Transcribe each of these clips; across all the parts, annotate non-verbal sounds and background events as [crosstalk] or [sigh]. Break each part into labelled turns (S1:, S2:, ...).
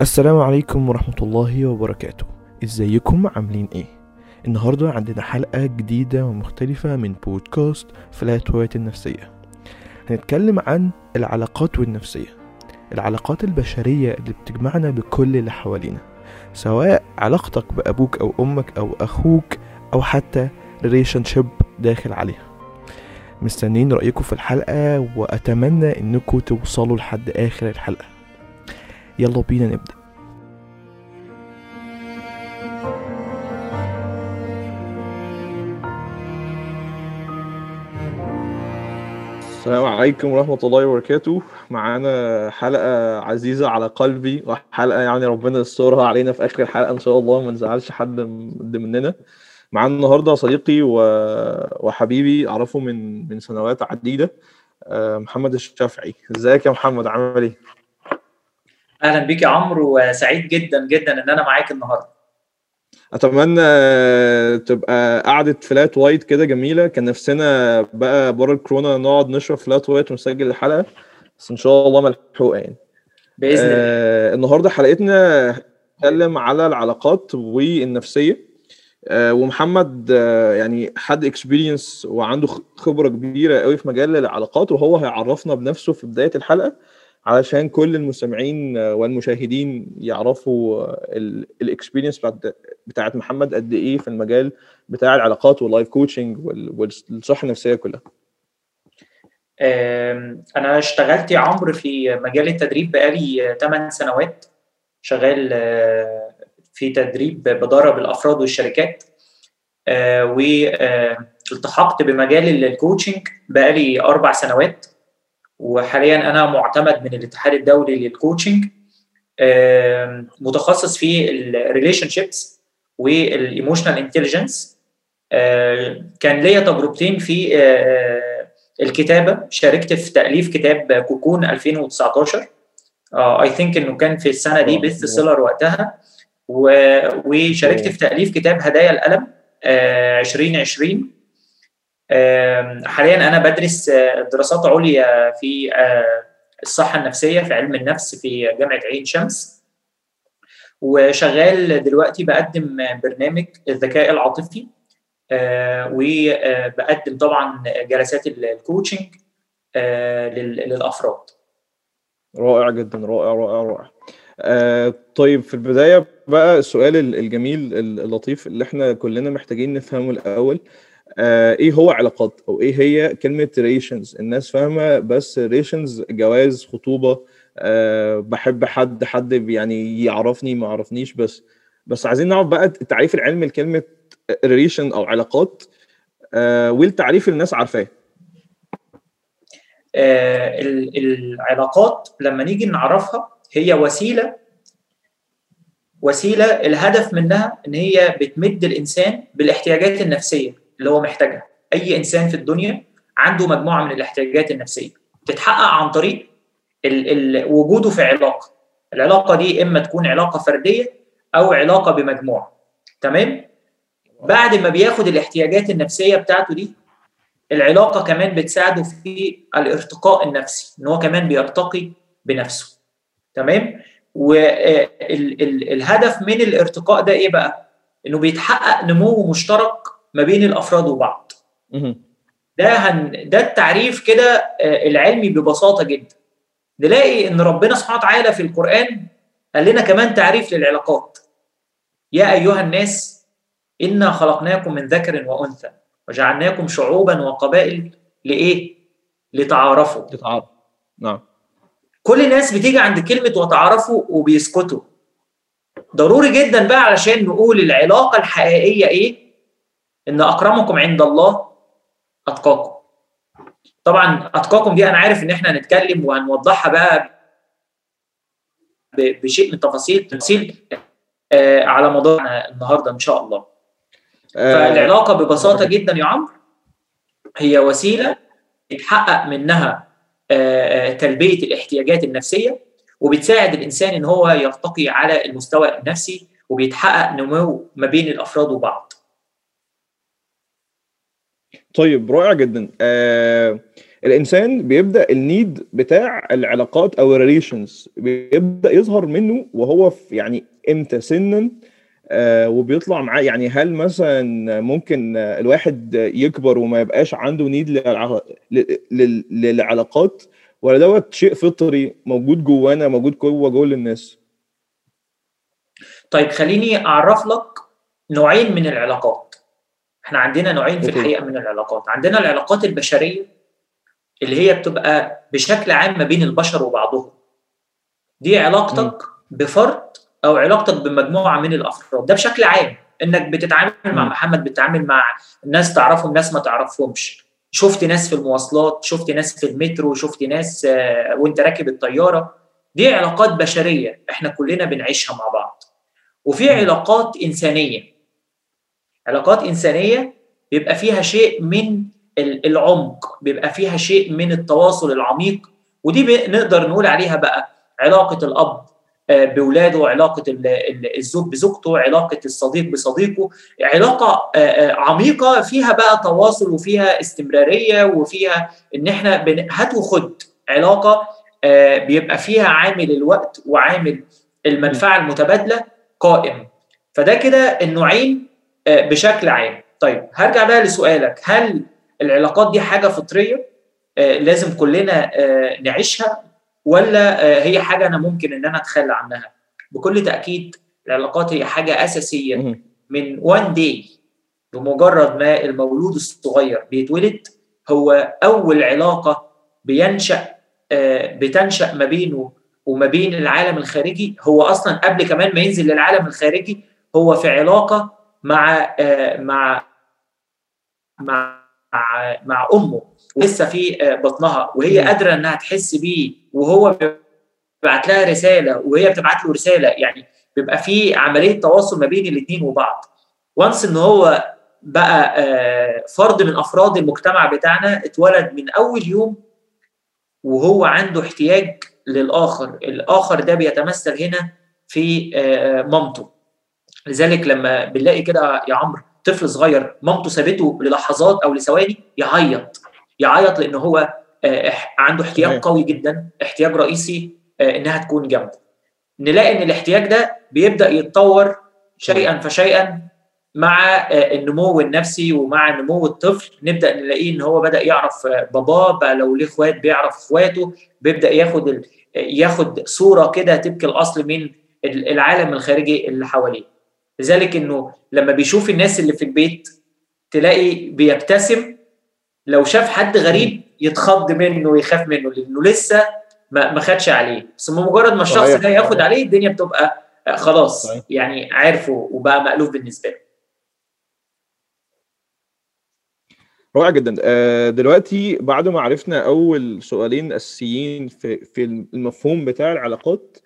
S1: السلام عليكم ورحمة الله وبركاته. إزيكم؟ عاملين إيه؟ النهاردة عندنا حلقة جديدة ومختلفة من podcast Flat White النفسية. هنتكلم عن العلاقات والنفسية. العلاقات البشرية اللي بتجمعنا بكل اللي حوالينا. سواء علاقتك بأبوك أو أمك أو أخوك أو حتى relationship داخل عليها. مستنيين رأيكم في الحلقة وأتمنى إنكم توصلوا لحد آخر الحلقة. يلا بينا نبدأ. السلام عليكم ورحمة الله وبركاته. معانا حلقة عزيزة على قلبي وحلقة يعني ربنا يسترها علينا في آخر الحلقة إن شاء الله ما نزعلش حد من- مننا. معانا النهاردة صديقي و... وحبيبي أعرفه من من سنوات عديدة آه، محمد الشافعي. إزيك يا محمد؟ عامل إيه؟
S2: أهلا بيك يا عمرو وسعيد جدا جدا إن أنا معاك النهارده.
S1: أتمنى آه، تبقى قعدة flat white كده جميلة. كان نفسنا بقى بره الكورونا نقعد نشرب flat white ونسجل الحلقة بس إن شاء الله ملحوقة يعني.
S2: بإذن الله.
S1: آه النهارده حلقتنا هنتكلم على العلاقات والنفسية. آه ومحمد آه يعني حد experience وعنده خ- خبرة كبيرة قوي في مجال العلاقات وهو هيعرفنا بنفسه في بداية الحلقة. علشان كل المستمعين آه، والمشاهدين يعرفوا ال experience بتاعت محمد قد إيه في المجال بتاع العلاقات وال life coaching والصحة النفسية كلها.
S2: أنا اشتغلت يا عمرو في مجال التدريب بقالي 8 سنوات. شغال آه، في تدريب بدرب الافراد والشركات. والتحقت بمجال ال coaching بقالي أربع سنوات. وحاليا أنا معتمد من الاتحاد الدولي لل coaching متخصص في ال relationships وال emotional intelligence كان ليا تجربتين في آه، الكتابة. شاركت في تأليف كتاب كوكون 2019 I think إنه كان في السنة دي
S1: آه، best.
S2: seller وقتها. وشاركت. في تأليف كتاب هدايا القلم آه، 2020 آم، حاليا أنا بدرس آه، دراسات عليا في آه، الصحة النفسية في علم النفس في جامعة عين شمس. وشغال دلوقتي بقدم برنامج الذكاء العاطفي آه، وبقدم طبعا جلسات الكوتشنج لل- للأفراد.
S1: رائع جدا رائع رائع رائع. آه طيب في البداية بقى السؤال ال- الجميل ال- اللطيف اللي إحنا كلنا محتاجين نفهمه الأول. آه إيه هو علاقات أو إيه هي كلمة ريليشنز الناس فاهمة بس relations جواز خطوبة آه بحب حد حد يعني يعرفني ما يعرفنيش بس بس عايزين نعرف بقى التعريف العلمي لكلمة relation أو علاقات آه والتعريف الناس عارفاه.
S2: آه، ال- العلاقات لما نيجي نعرفها هي وسيلة وسيلة الهدف منها إن هي بتمد الإنسان بالاحتياجات النفسية. اللي هو محتاجها. أي إنسان في الدنيا عنده مجموعة من الاحتياجات النفسية. تتحقق عن طريق ال ال وجوده في علاقة. العلاقة دي إما تكون علاقة فردية أو علاقة بمجموعة. تمام؟ بعد ما بياخد الاحتياجات النفسية بتاعته دي العلاقة كمان بتساعده في الارتقاء النفسي إن هو كمان بيرتقي بنفسه. تمام؟ والهدف من الارتقاء ده إيه بقى؟ إنه بيتحقق نمو مشترك ما بين الأفراد وبعض. ده هن... ده التعريف كده آه، العلمي ببساطة جدا. نلاقي إن ربنا سبحانه وتعالى في القرآن قال لنا كمان تعريف للعلاقات. يا أيها الناس إنا خلقناكم من ذكر وأنثى وجعلناكم شعوبا وقبائل لإيه؟ لتعارفوا.
S1: تتعرف نعم.
S2: كل الناس بتيجي عند كلمة وتعارفوا وبيسكتوا. ضروري جدا بقى علشان نقول العلاقة الحقيقية إيه؟ إن أكرمكم عند الله أتقاكم. طبعا أتقاكم دي أنا عارف إن إحنا هنتكلم وهنوضحها بقى بشيء من تفاصيل تفصيل آه، على مدار النهارده إن شاء الله.
S1: آه
S2: فالعلاقة ببساطة جدا يا عمرو. هي وسيلة يتحقق منها آه، آه، تلبية الاحتياجات النفسية وبتساعد الإنسان إن هو يرتقي على المستوى النفسي وبيتحقق نمو ما بين الأفراد وبعض.
S1: طيب رائع جدا. آه الإنسان بيبدأ النيد بتاع العلاقات أو الريليشنز بيبدأ يظهر منه وهو في يعني إمتى سنا آه وبيطلع معاه. يعني هل مثلا ممكن الواحد يكبر وما يبقاش عنده نيد للعلاقات؟ ولا دوت شيء فطري موجود جوانا موجود جوه جوه الناس؟
S2: طيب خليني أعرف لك نوعين من العلاقات. إحنا عندنا نوعين في الحقيقة من العلاقات. عندنا العلاقات البشرية اللي هي بتبقى بشكل عام ما بين البشر وبعضهم. دي علاقتك بفرد أو علاقتك بمجموعة من الأفراد. ده بشكل عام. إنك بتتعامل مع محمد بتتعامل مع ناس تعرفهم ناس ما تعرفهمش. شفت ناس في المواصلات شفت ناس في المترو شفت ناس وأنت راكب الطيارة. دي علاقات بشرية إحنا كلنا بنعيشها مع بعض. وفي علاقات إنسانية. علاقات إنسانية بيبقى فيها شيء من العمق بيبقى فيها شيء من التواصل العميق ودي نقدر نقول عليها بقى علاقة الأب باولاده علاقة الزوج بزوجته علاقة الصديق بصديقه علاقة عميقة فيها بقى تواصل وفيها استمرارية وفيها إن إحنا هات وخد علاقة بيبقى فيها عامل الوقت وعامل المنفعه المتبادلة قائم. فده كده النوعين بشكل عام. طيب هرجع بقى لسؤالك. هل العلاقات دي حاجة فطرية؟ لازم كلنا نعيشها ولا هي حاجة أنا ممكن إن أنا أتخلى عنها؟ بكل تأكيد العلاقات هي حاجة أساسية من وان داي بمجرد ما المولود الصغير بيتولد هو أول علاقة بينشأ بتنشأ ما بينه وما بين العالم الخارجي. هو أصلا قبل كمان ما ينزل للعالم الخارجي هو في علاقة مع مع مع مع أمه لسه في بطنها وهي قادرة إنها تحس بيه وهو بيبعت لها رسالة وهي بتبعت له رسالة. يعني بيبقى في عملية تواصل ما بين الاثنين وبعض. وانس إن هو بقى فرد من أفراد المجتمع بتاعنا اتولد من أول يوم وهو عنده احتياج للآخر. الآخر ده بيتمثل هنا في مامته. لذلك لما بنلاقي كده يا عمرو طفل صغير مامته سابته للحظات أو لثواني يعيط. يعيط لأن هو عنده احتياج قوي جدا احتياج رئيسي إنها تكون جنبه نلاقي إن الاحتياج ده بيبدأ يتطور شيئا فشيئا مع النمو النفسي ومع نمو الطفل. نبدأ نلاقيه إن هو بدأ يعرف باباه بقى لو ليه إخوات بيعرف إخواته. بيبدأ ياخد. ياخد صورة كده تبكي الأصل من العالم الخارجي اللي حواليه. لذلك إنه لما بيشوف الناس اللي في البيت تلاقي بيبتسم لو شاف حد غريب يتخض منه ويخاف منه لأنه لسه ما ما خدش عليه. بس مجرد ما الشخص ده ياخد عليه الدنيا بتبقى خلاص صحيح. يعني عرفه وبقى مألوف بالنسبة له.
S1: رائع جدا. دلوقتي بعد ما عرفنا أول سؤالين أساسيين في في المفهوم بتاع العلاقات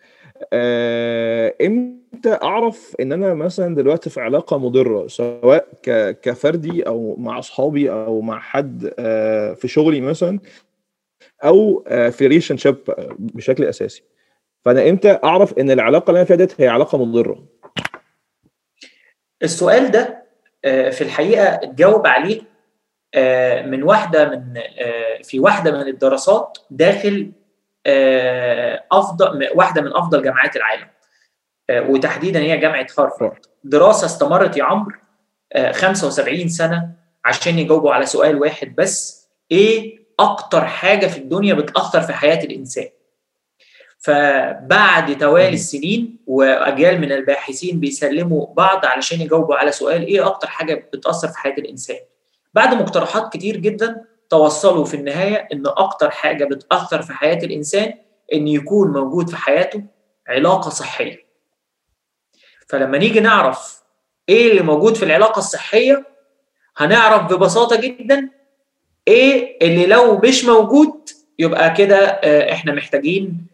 S1: إمتى أعرف إن أنا مثلا دلوقتي في علاقة مضرة سواء كفردي أو مع أصحابي أو مع حد في شغلي مثلا أو في relationship بشكل أساسي. فأنا إمتى أعرف إن العلاقة اللي أنا فيها ديت هي علاقة مضرة؟
S2: السؤال ده في الحقيقة اتجاوب عليه من واحدة من في واحدة من الدراسات داخل أفضل واحدة من أفضل جامعات العالم. وتحديدا هي جامعة هارفارد. دراسة استمرت يا عمرو 75 سنة عشان يجاوبوا على سؤال واحد بس إيه أكتر حاجة في الدنيا بتأثر في حياة الإنسان؟ فبعد توالي السنين وأجيال من الباحثين بيسلموا بعض علشان يجاوبوا على سؤال إيه أكتر حاجة بتأثر في حياة الإنسان؟ بعد مقترحات كتير جدا توصلوا في النهاية إن أكتر حاجة بتأثر في حياة الإنسان إن يكون موجود في حياته علاقة صحية. فلما نيجي نعرف إيه اللي موجود في العلاقة الصحية هنعرف ببساطة جدا إيه اللي لو مش موجود يبقى كده إحنا محتاجين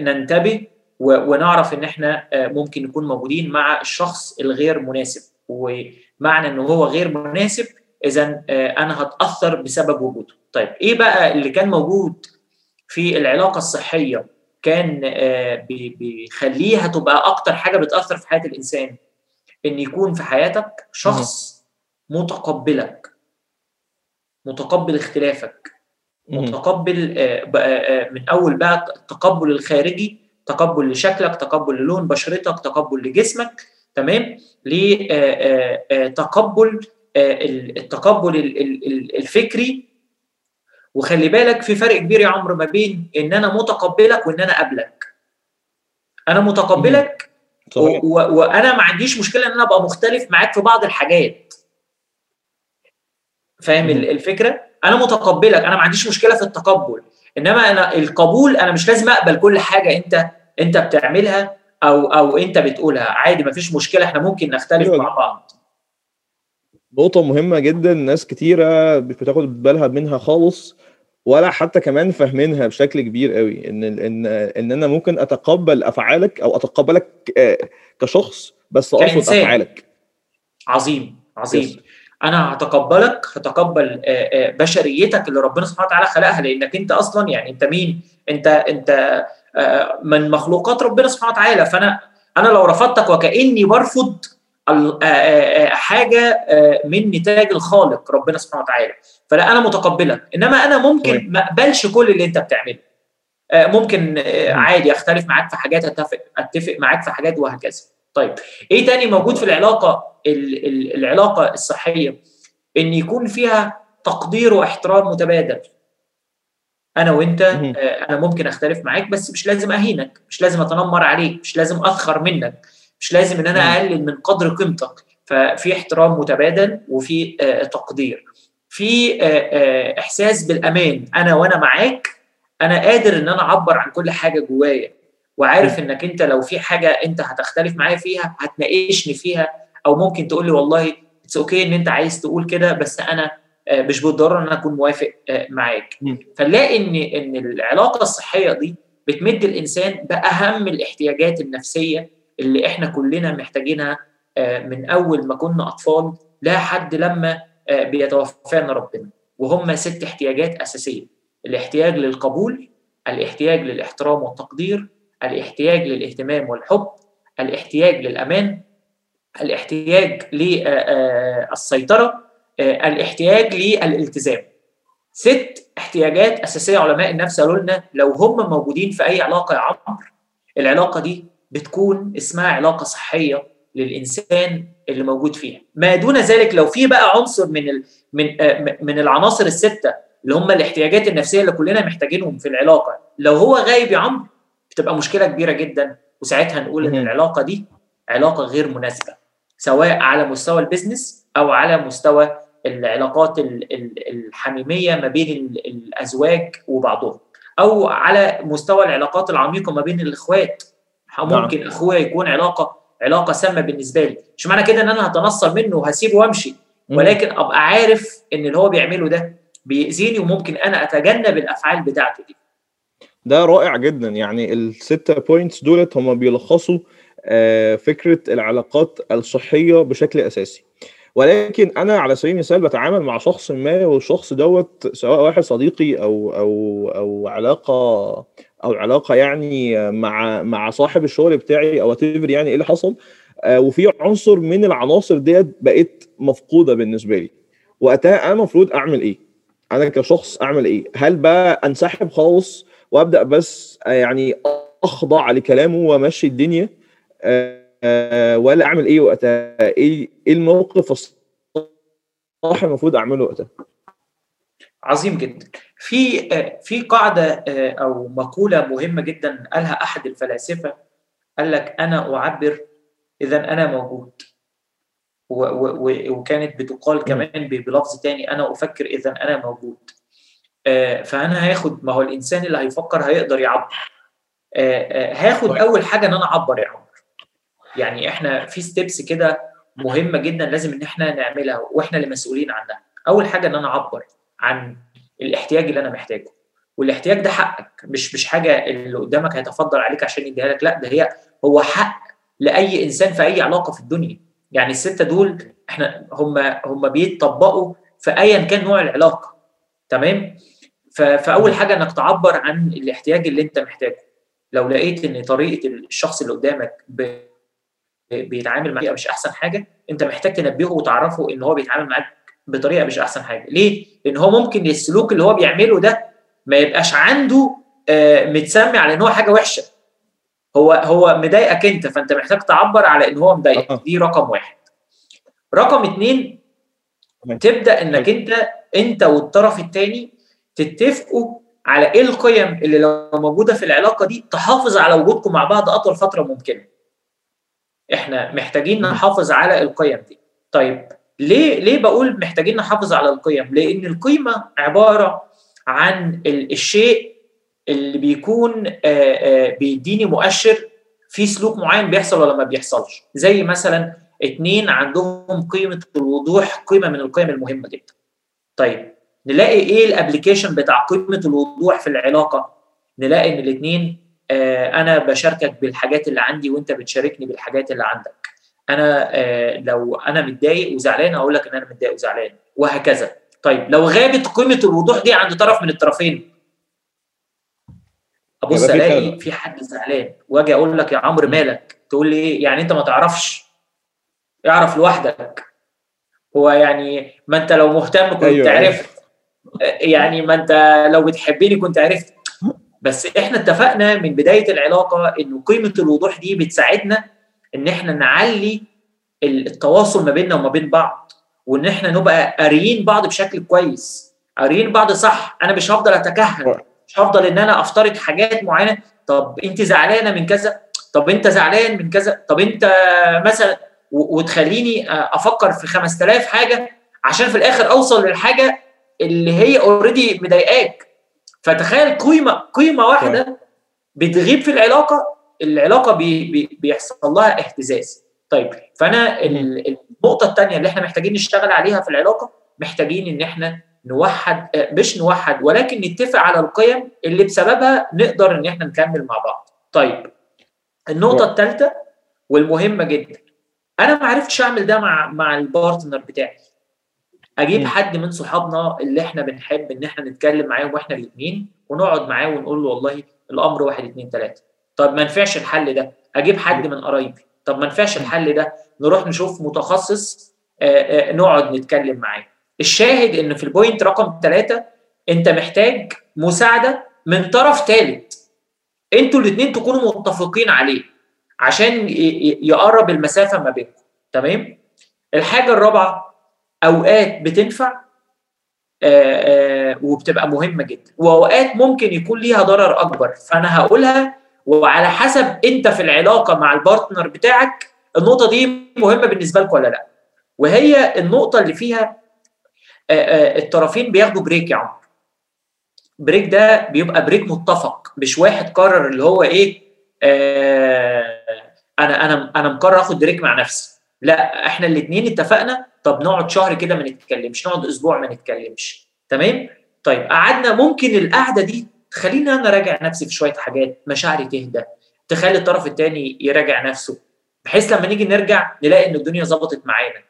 S2: ننتبه ونعرف إن إحنا ممكن نكون موجودين مع الشخص الغير مناسب. ومعنى إن هو غير مناسب إذا أنا هتأثر بسبب وجوده. طيب إيه بقى اللي كان موجود في العلاقة الصحية كان بيخليها تبقى أكتر حاجة بتأثر في حياة الإنسان؟ إن يكون في حياتك شخص متقبلك متقبل اختلافك متقبل من أول بقى التقبل الخارجي تقبل لشكلك تقبل للون بشرتك تقبل لجسمك تمام؟ لتقبل التقبل الفكري. وخلي بالك في فرق كبير يا عمرو ما بين إن أنا متقبلك وإن أنا قابلك أنا متقبلك وأنا ما عنديش مشكلة إن أنا أبقى مختلف معاك في بعض الحاجات. فاهم الفكرة؟ أنا متقبلك أنا ما عنديش مشكلة في التقبل. إنما أنا القبول أنا مش لازم أقبل كل حاجة أنت أنت بتعملها أو أو أنت بتقولها. عادي ما فيش مشكلة إحنا ممكن نختلف مع بعض.
S1: نقطة مهمة جدا ناس كتيرة بتاخد بالها منها خالص ولا حتى كمان فاهمينها بشكل كبير قوي. إن ان إن أنا ممكن أتقبل أفعالك أو أتقبلك كشخص بس ارفض أفعالك.
S2: عظيم عظيم. يس. أنا هتقبلك هتقبل بشريتك اللي ربنا سبحانه وتعالى خلقها لأنك أنت أصلا يعني أنت مين؟ أنت أنت من مخلوقات ربنا سبحانه وتعالى. فأنا أنا لو رفضتك وكأني برفض حاجة من نتاج الخالق ربنا سبحانه وتعالى. فلا أنا متقبلك إنما أنا ممكن ما أقبلش كل اللي أنت بتعمله. ممكن عادي أختلف معاك في حاجات أتفق أتفق معاك في حاجات وهكذا. طيب إيه تاني موجود في العلاقة العلاقة الصحية؟ إن يكون فيها تقدير واحترام متبادل. أنا وأنت أنا ممكن أختلف معاك بس مش لازم أهينك مش لازم أتنمر عليك مش لازم اسخر منك. مش لازم إن أنا أقلل من قدر قيمتك. ففي احترام متبادل وفي آه تقدير. في آه آه إحساس بالأمان. أنا وأنا معاك أنا قادر إن أنا أعبر عن كل حاجة جوايا. وعارف إنك أنت لو في حاجة أنت هتختلف معايا فيها هتناقشني فيها أو ممكن تقول لي والله it's okay إن أنت عايز تقول كده بس أنا مش بالضرورة إن أنا أكون موافق معاك. فنلاقي إن إن العلاقة الصحية دي بتمد الإنسان بأهم الاحتياجات النفسية اللي إحنا كلنا محتاجينها من أول ما كنا أطفال لحد لما بيتوفانا ربنا. وهم ست احتياجات أساسية. الاحتياج للقبول الاحتياج للاحترام والتقدير الاحتياج للاهتمام والحب الاحتياج للأمان الاحتياج للسيطره الاحتياج للالتزام. ست احتياجات أساسية علماء النفس قالوا لنا لو هم موجودين في أي علاقة يا عمرو العلاقة دي بتكون اسمها علاقة صحية للإنسان اللي موجود فيها. ما دون ذلك لو في بقى عنصر من ال من من العناصر الستة اللي هم الاحتياجات النفسية اللي كلنا محتاجينهم في العلاقة لو هو غايب يا عمرو بتبقى مشكلة كبيرة جدا. وساعتها نقول إن العلاقة دي علاقة غير مناسبة سواء على مستوى البيزنس أو على مستوى العلاقات الحميمية ما بين الأزواج وبعضهم أو على مستوى العلاقات العميقة ما بين الإخوات ممكن نعم. أخويا يكون علاقة علاقة سامة بالنسبة لي. مش معنى كده إن أنا هتنصل منه وهسيبه وأمشي. ولكن أبقى عارف إن اللي هو بيعمله ده بيأذيني وممكن أنا أتجنب الأفعال بتاعته دي.
S1: ده رائع جدا. يعني الستة points دولت هم بيلخصوا فكرة العلاقات الصحية بشكل أساسي. ولكن أنا على سبيل المثال بتعامل مع شخص ما والشخص دوت سواء واحد صديقي أو أو أو علاقة أو علاقة يعني مع مع صاحب الشغل بتاعي أو يعني إيه اللي حصل. وفي عنصر من العناصر ديت بقت مفقودة بالنسبة لي. وقتها أنا المفروض أعمل إيه؟ أنا كشخص أعمل إيه؟ هل بقى أنسحب خالص وأبدأ بس يعني أخضع لكلامه وأمشي الدنيا؟ أه ولا أعمل إيه وقتها؟ إيه إيه الموقف الصح المفروض أعمله وقتها؟
S2: عظيم جدا. في في قاعدة أو مقولة مهمة جدا قالها أحد الفلاسفة قال لك أنا أعبر اذا أنا موجود. وكانت بتقال كمان بلفظ تاني أنا أفكر اذا أنا موجود. فأنا هاخد ما هو الإنسان اللي هيفكر هيقدر يعبر. هاخد أول حاجة إن أنا أعبر يا عمر. يعني إحنا في ستيبس كده مهمة جدا لازم إن إحنا نعملها وإحنا اللي مسؤولين عنها. أول حاجة إن أنا أعبر عن الاحتياج اللي أنا محتاجه. والاحتياج ده حقك مش مش حاجة اللي قدامك هيتفضل عليك عشان يديها لك لا ده هي هو حق لأي إنسان في أي علاقة في الدنيا. يعني الستة دول إحنا هم هم بيتطبقوا في ايا كان نوع العلاقة. تمام؟ فأول حاجة إنك تعبر عن الاحتياج اللي أنت محتاجه. لو لقيت إن طريقة الشخص اللي قدامك بيتعامل معاك مش أحسن حاجة أنت محتاج تنبهه وتعرفه إن هو بيتعامل معاك بطريقة مش أحسن حاجة. ليه؟ لأن هو ممكن السلوك اللي هو بيعمله ده ما يبقاش عنده آه، متسمي على إن هو حاجة وحشة. هو هو مضايقك أنت فأنت محتاج تعبر على إن هو مضايقك.
S1: آه.
S2: دي رقم واحد. رقم اتنين. تبدأ إنك أنت أنت والطرف الثاني تتفقوا على إيه القيم اللي لو موجودة في العلاقة دي تحافظ على وجودكم مع بعض أطول فترة ممكنة. إحنا محتاجين نحافظ على القيم دي. طيب ليه ليه بقول محتاجين نحافظ على القيم؟ لأن القيمة عبارة عن ال- الشيء اللي بيكون آه، آه، بيديني مؤشر في سلوك معين بيحصل ولا ما بيحصلش. زي مثلا اتنين عندهم قيمة الوضوح قيمة من القيم المهمة جدا. طيب نلاقي إيه الابلكيشن بتاع قيمة الوضوح في العلاقة؟ نلاقي إن الاثنين أنا بشاركك بالحاجات اللي عندي وأنت بتشاركني بالحاجات اللي عندك. أنا آه، لو أنا متضايق وزعلان أقول لك إن أنا متضايق وزعلان وهكذا. طيب لو غابت قيمة الوضوح دي عند طرف من الطرفين. أبص
S1: ألاقي. في
S2: حد زعلان وأجي أقول لك يا عمرو مالك؟ تقول لي إيه يعني أنت ما تعرفش. اعرف لوحدك. هو يعني ما أنت لو مهتم كنت
S1: أيوة، أيوة.
S2: عرفت. يعني ما أنت لو بتحبني كنت عرفت. بس إحنا اتفقنا من بداية العلاقة إنه قيمة الوضوح دي بتساعدنا إن إحنا نعلي التواصل ما بيننا وما بين بعض وإن إحنا نبقى قاريين بعض بشكل كويس. قاريين بعض صح أنا مش هفضل أتكهن. مش هفضل إن أنا أفترض حاجات معينة. طب انت زعلانة من كذا؟ طب أنت زعلان من كذا؟ طب أنت مثلا وتخليني أفكر في 5000 حاجة عشان في الآخر أوصل للحاجة اللي هي اوريدي مضايقاك. فتخيل قيمه قيمة واحدة بتغيب في العلاقة العلاقة بي بي بيحصل لها اهتزاز. طيب فأنا ال- النقطة الثانية اللي إحنا محتاجين نشتغل عليها في العلاقة محتاجين إن إحنا نوحد آه، مش نوحد ولكن نتفق على القيم اللي بسببها نقدر إن إحنا نكمل مع بعض. طيب
S1: النقطة.
S2: الثالثه والمهمة جدا. أنا ما عرفتش أعمل ده مع مع ال partner بتاعي. أجيب
S1: مم.
S2: حد من صحابنا اللي إحنا بنحب إن إحنا نتكلم معاهم وإحنا الاثنين ونقعد معاه ونقول له والله الأمر واحد اثنين ثلاثة طب ما نفعش الحل ده. أجيب حد من قرايبي. طب ما نفعش الحل ده. نروح نشوف متخصص آه، آه، نقعد نتكلم معاه. الشاهد إن في البوينت رقم ثلاثة أنت محتاج مساعدة من طرف ثالث أنتوا الاثنين تكونوا متفقين عليه عشان يقرب المسافة ما بينكم. تمام؟ الحاجة الرابعة أوقات بتنفع آه، آه، وبتبقى مهمة جدا. وأوقات ممكن يكون ليها ضرر أكبر. فأنا هقولها وعلى حسب انت في العلاقة مع ال partner بتاعك النقطة دي مهمة بالنسبة لك ولا لا؟ وهي النقطة اللي فيها آه، آه، الطرفين بياخدوا break يا عمر break ده بيبقى break متفق مش واحد قرر اللي هو إيه آه أنا أنا أنا مقرر آخد break مع نفسي. لا إحنا الاثنين اتفقنا طب نقعد شهر كده ما نتكلمش نقعد أسبوع ما نتكلمش. تمام؟ طيب قعدنا ممكن القعدة دي تخليني أنا اراجع نفسي في شوية حاجات مشاعري تهدى. تخلي الطرف الثاني يراجع نفسه بحيث لما نيجي نرجع نلاقي إن الدنيا ظبطت معانا.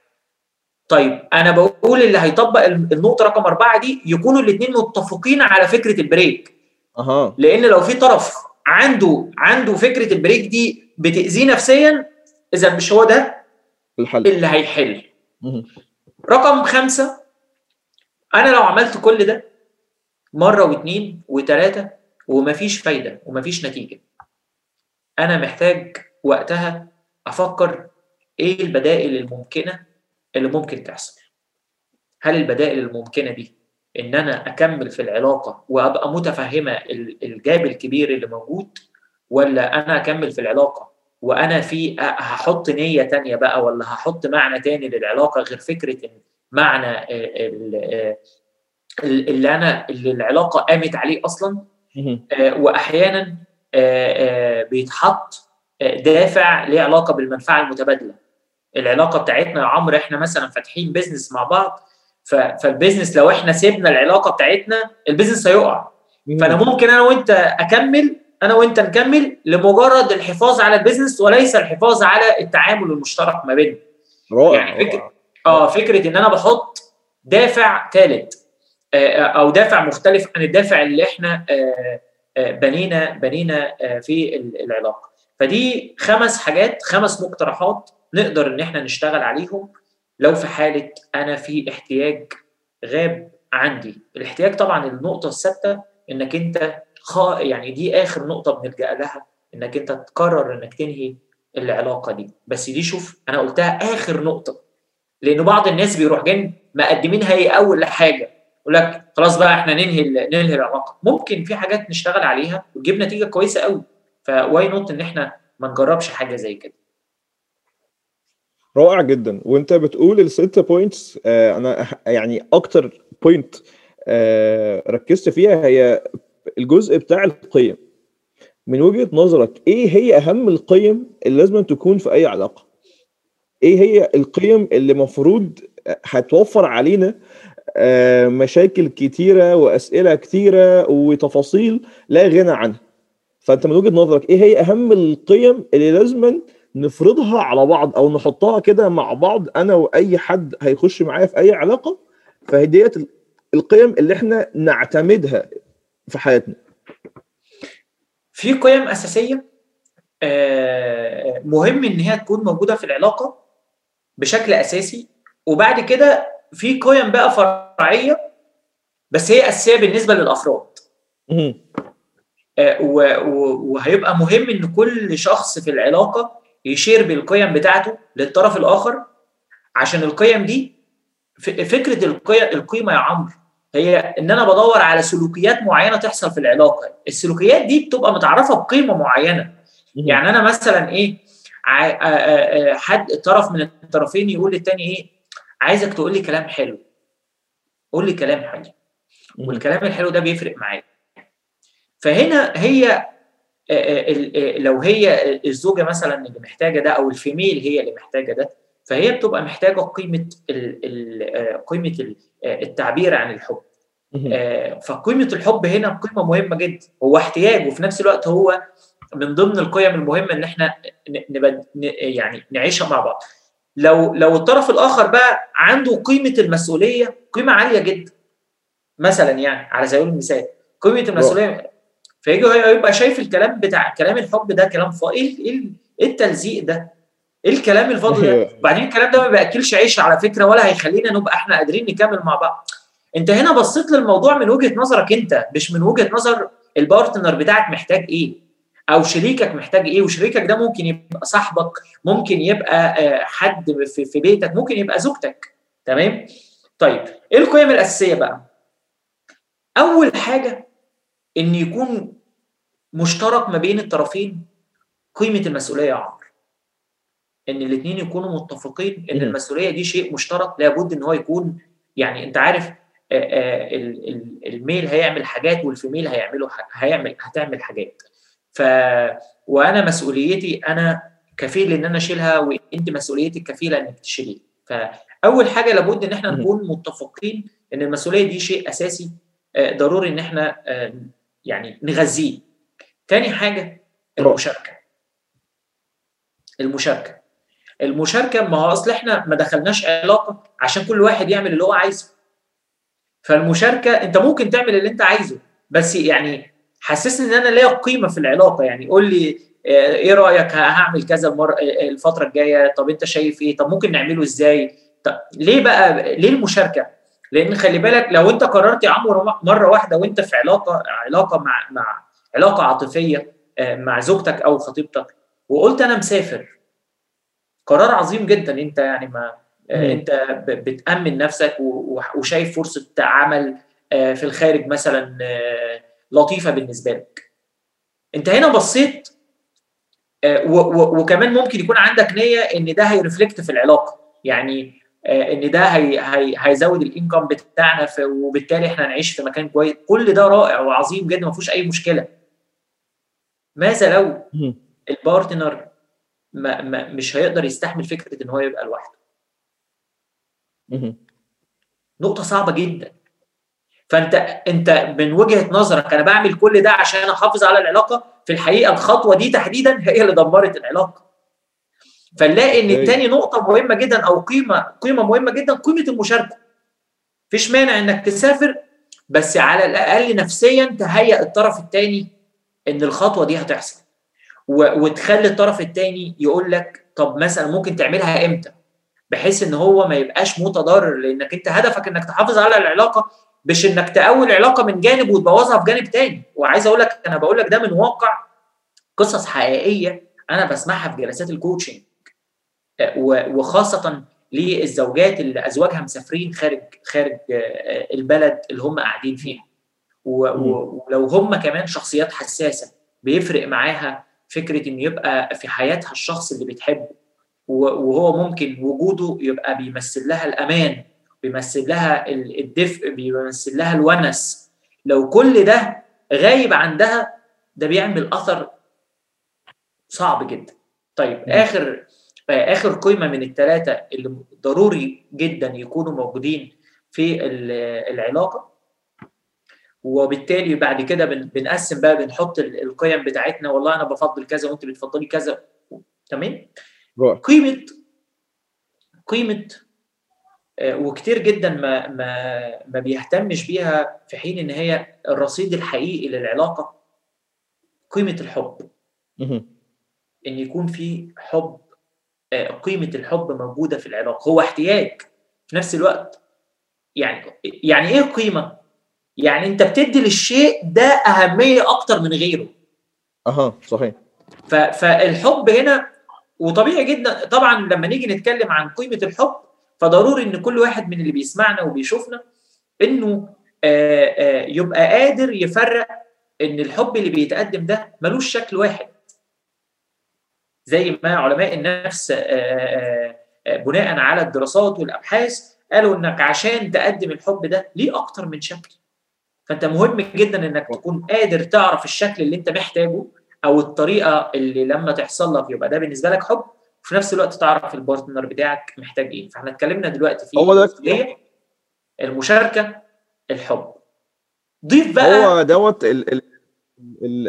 S2: طيب أنا بقول اللي هيطبق النقطة رقم أربعة دي يكونوا الاثنين متفقين على فكرة ال
S1: break.
S2: أها. لأن لو في طرف عنده عنده فكرة ال break دي بتأذيه نفسيا إذا مش هو ده
S1: الحل.
S2: اللي هيحل.
S1: مهم.
S2: رقم خمسة أنا لو عملت كل ده مرة واثنين وثلاثة ومفيش فايدة ومفيش نتيجة. أنا محتاج وقتها أفكر إيه البدائل الممكنة اللي ممكن تحصل. هل البدائل الممكنة دي إن أنا أكمل في العلاقة وأبقى متفهمة ال- الجاب الكبير اللي موجود ولا أنا أكمل في العلاقة وأنا في هحط نية تانية بقى ولا هحط معنى تاني للعلاقة غير فكرة معنى اللي أنا اللي العلاقة قامت عليه
S1: أصلا.
S2: آه، واحيانا آه، آه، بيتحط دافع ليه علاقة بالمنفعة المتبادلة. العلاقة بتاعتنا يا عمرو إحنا مثلا فاتحين business مع بعض فال business لو إحنا سيبنا العلاقة بتاعتنا ال business هيقع. فأنا ممكن أنا وأنت أكمل أنا وأنت نكمل لمجرد الحفاظ على البيزنس وليس الحفاظ على التعامل المشترك ما بيننا.
S1: رائع
S2: يعني
S1: رائع.
S2: آه فكرة إن أنا بحط دافع ثالث أو دافع مختلف عن الدافع اللي إحنا آه، آه، بنينا بنينا آه، في ال- العلاقة. فدي خمس حاجات خمس مقترحات نقدر إن إحنا نشتغل عليهم. لو في حالة أنا في احتياج غاب عندي. الاحتياج طبعا النقطة الثابتة إنك أنت خا يعني دي آخر نقطة بنلجأ لها إنك أنت تقرر إنك تنهي العلاقة دي. بس دي شوف أنا قلتها آخر نقطة. لأن بعض الناس بيروح جاي مقدمينها هي أول حاجة. يقول لك خلاص بقى إحنا ننهي ننهي العلاقة. ممكن في حاجات نشتغل عليها وتجيب نتيجة كويسة قوي. ف why not إن إحنا ما نجربش حاجة زي كده؟
S1: رائع جدا. وأنت بتقول الست points آه أنا يعني أكتر point آه ركزت فيها هي الجزء بتاع القيم. من وجهة نظرك إيه هي أهم القيم اللي لازم تكون في أي علاقة؟ إيه هي القيم اللي المفروض هتوفر علينا آه مشاكل كتيرة وأسئلة كتيرة وتفاصيل لا غنى عنها. فأنت من وجهة نظرك إيه هي أهم القيم اللي لازم نفرضها على بعض أو نحطها كده مع بعض؟ أنا وأي حد هيخش معايا في أي علاقة فهي القيم اللي إحنا نعتمدها في حياتنا.
S2: في قيم أساسية مهم إن هي تكون موجودة في العلاقة بشكل أساسي وبعد كده في قيم بقى فرعية بس هي أساسية بالنسبة للأفراد. وهيبقى مهم إن كل شخص في العلاقة يشير بالقيم بتاعته للطرف الآخر عشان القيم دي فكرة القيمة يا عمرو هي إن أنا بدور على سلوكيات معينة تحصل في العلاقة. السلوكيات دي بتبقى متعرفة بقيمة معينة. يعني أنا مثلا إيه حد طرف من الطرفين يقول للتاني إيه عايزك تقول لي كلام حلو. قول لي كلام حلو والكلام الحلو ده بيفرق معايا. فهنا هي لو هي الزوجة مثلا اللي محتاجة ده أو الفيميل هي اللي محتاجة ده فهي بتبقى محتاجة قيمة قيمة التعبير عن الحب. فقيمة الحب هنا قيمة مهمة جدا. هو احتياج وفي نفس الوقت هو من ضمن القيم المهمة إن إحنا يعني نعيشها مع بعض. لو لو الطرف الآخر بقى عنده قيمة المسؤولية قيمة عالية جدا مثلا يعني على سبيل المثال قيمة المسؤولية فيجي يبقى شايف الكلام بتاع كلام الحب ده كلام فاضي إيه إيه التلزيق ده؟ إيه الكلام الفاضي ده؟ [laughs] وبعدين الكلام ده ما بيأكلش عيش على فكرة ولا هيخلينا نبقى إحنا قادرين نكمل مع بعض. أنت هنا بصيت للموضوع من وجهة نظرك أنت مش من وجهة نظر البارتنر بتاعك محتاج إيه؟ أو شريكك محتاج إيه؟ وشريكك ده ممكن يبقى صاحبك، ممكن يبقى حد في بيتك، ممكن يبقى زوجتك. تمام؟ طيب إيه القيم الأساسية بقى؟ أول حاجة إن يكون مشترك ما بين الطرفين قيمة المسؤولية يا عمرو إن الاثنين يكونوا متفقين إن المسؤولية دي شيء مشترك لابد إن هو يكون يعني أنت عارف الميل هيعمل حاجات والفيميل هيعملوا هيعمل هتعمل حاجات ف وأنا مسؤوليتي أنا كفيل إن أنا أشيلها وأنت مسؤوليتك كفيلة إنك تشيليها فأول حاجة لابد إن إحنا نكون متفقين إن المسؤولية دي شيء أساسي ضروري إن إحنا يعني نغذيه. تاني حاجة المشاركة. المشاركة. المشاركة ما هو أصل إحنا ما دخلناش علاقة عشان كل واحد يعمل اللي هو عايزه. فالمشاركة أنت ممكن تعمل اللي أنت عايزه بس يعني حسسني إن أنا ليا قيمة في العلاقة. يعني قول لي إيه رأيك؟ هعمل كذا المره الفترة الجاية؟ طب أنت شايف إيه؟ طب ممكن نعمله إزاي؟ طب ليه بقى؟ ليه المشاركة؟ لأن خلي بالك لو أنت قررت يا عمرو مرة واحدة وأنت في علاقة علاقة مع مع علاقة عاطفية مع زوجتك أو خطيبتك وقلت أنا مسافر قرار عظيم جدا. أنت يعني ما. أنت بتأمن نفسك وشايف فرصة عمل في الخارج مثلا لطيفة بالنسبة لك. أنت هنا بصيت وكمان ممكن يكون عندك نية إن ده هيرفلكت في العلاقة. يعني إن ده هي هي هيزود الإنكم بتاعنا وبالتالي إحنا نعيش في مكان كويس. كل ده رائع وعظيم جدا ما فيهوش أي مشكلة. ماذا لو البارتنر ما ما مش هيقدر يستحمل فكرة إن هو يبقى لوحده؟ نقطة صعبة جدا. فانت انت من وجهة نظرك أنا بعمل كل ده عشان أحافظ على العلاقة؟ في الحقيقة الخطوة دي تحديدا هي اللي دمرت العلاقة. فنلاقي إن التاني نقطة مهمة جدا أو قيمة قيمة مهمة جدا قيمة المشاركة. مفيش مانع إنك تسافر بس على الأقل نفسيا تهيئ الطرف الثاني إن الخطوة دي هتحصل. وتخلي الطرف الثاني يقول لك طب مثلا ممكن تعملها إمتى؟ بحيث إن هو ما يبقاش متضرر لأنك أنت هدفك إنك تحافظ على العلاقة مش إنك تقوي العلاقة من جانب وتبوظها في جانب تاني. وعايز أقول لك أنا بقول لك ده من واقع قصص حقيقية أنا بسمعها في جلسات الكوتشنج وخاصة للزوجات اللي أزواجها مسافرين خارج خارج البلد اللي هم قاعدين فيها. ولو هم كمان شخصيات حساسة بيفرق معاها فكرة إن يبقى في حياتها الشخص اللي بتحبه. وهو ممكن وجوده يبقى بيمثل لها الأمان. بيمثل لها الدفء بيمثل لها الونس. لو كل ده غايب عندها ده بيعمل أثر صعب جدا. طيب م. آخر آخر قيمة من الثلاثه اللي ضروري جدا يكونوا موجودين في العلاقة. وبالتالي بعد كده بنقسم بقى بنحط القيم بتاعتنا. والله أنا بفضل كذا وأنت بتفضلي كذا. تمام؟ قيمة قيمة وكتير جدا ما ما ما بيهتمش بيها في حين إن هي الرصيد الحقيقي للعلاقة قيمة الحب. إن يكون في حب قيمة الحب موجودة في العلاقة. هو احتياج في نفس الوقت. يعني يعني إيه قيمه يعني أنت بتدي للشيء ده أهمية أكتر من غيره.
S1: أها صحيح.
S2: فالحب هنا وطبيعي جدا طبعا لما نيجي نتكلم عن قيمة الحب فضروري إن كل واحد من اللي بيسمعنا وبيشوفنا إنه آآ آآ يبقى قادر يفرق إن الحب اللي بيتقدم ده ملوش شكل واحد. زي ما علماء النفس آآ بناء على الدراسات والأبحاث قالوا إنك عشان تقدم الحب ده ليه أكتر من شكل. فأنت مهم جدا إنك تكون قادر تعرف الشكل اللي أنت محتاجه أو الطريقة اللي لما تحصل لك يبقى ده بالنسبة لك حب وفي نفس الوقت تعرف البارتنر بتاعك محتاج إيه. فإحنا اتكلمنا دلوقتي في
S1: هو ده
S2: المشاركة الحب. ضيف بقى
S1: هو دوت ال ال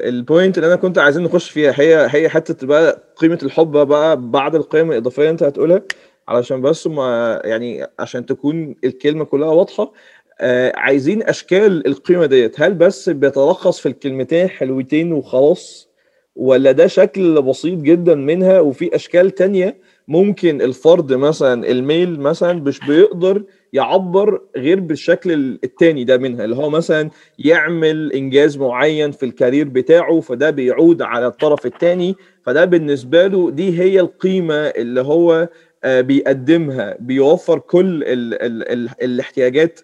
S1: البوينت اللي أنا كنت عايزين نخش فيها. هي هي حتة بقى قيمة الحب بقى بعد القيم الإضافية اللي أنت هتقولها. علشان بس ما يعني عشان تكون الكلمة كلها واضحة آه عايزين أشكال القيمة ديت. هل بس بيتلخص في الكلمتين حلوتين وخلاص؟ ولا ده شكل بسيط جدا منها وفي أشكال تانية؟ ممكن الفرد مثلا الميل مثلا مش بيقدر يعبر غير بالشكل التاني ده منها اللي هو مثلا يعمل إنجاز معين في الكارير بتاعه فده بيعود على الطرف التاني فده بالنسبة له دي هي القيمة اللي هو بيقدمها بيوفر كل ال ال ال الاحتياجات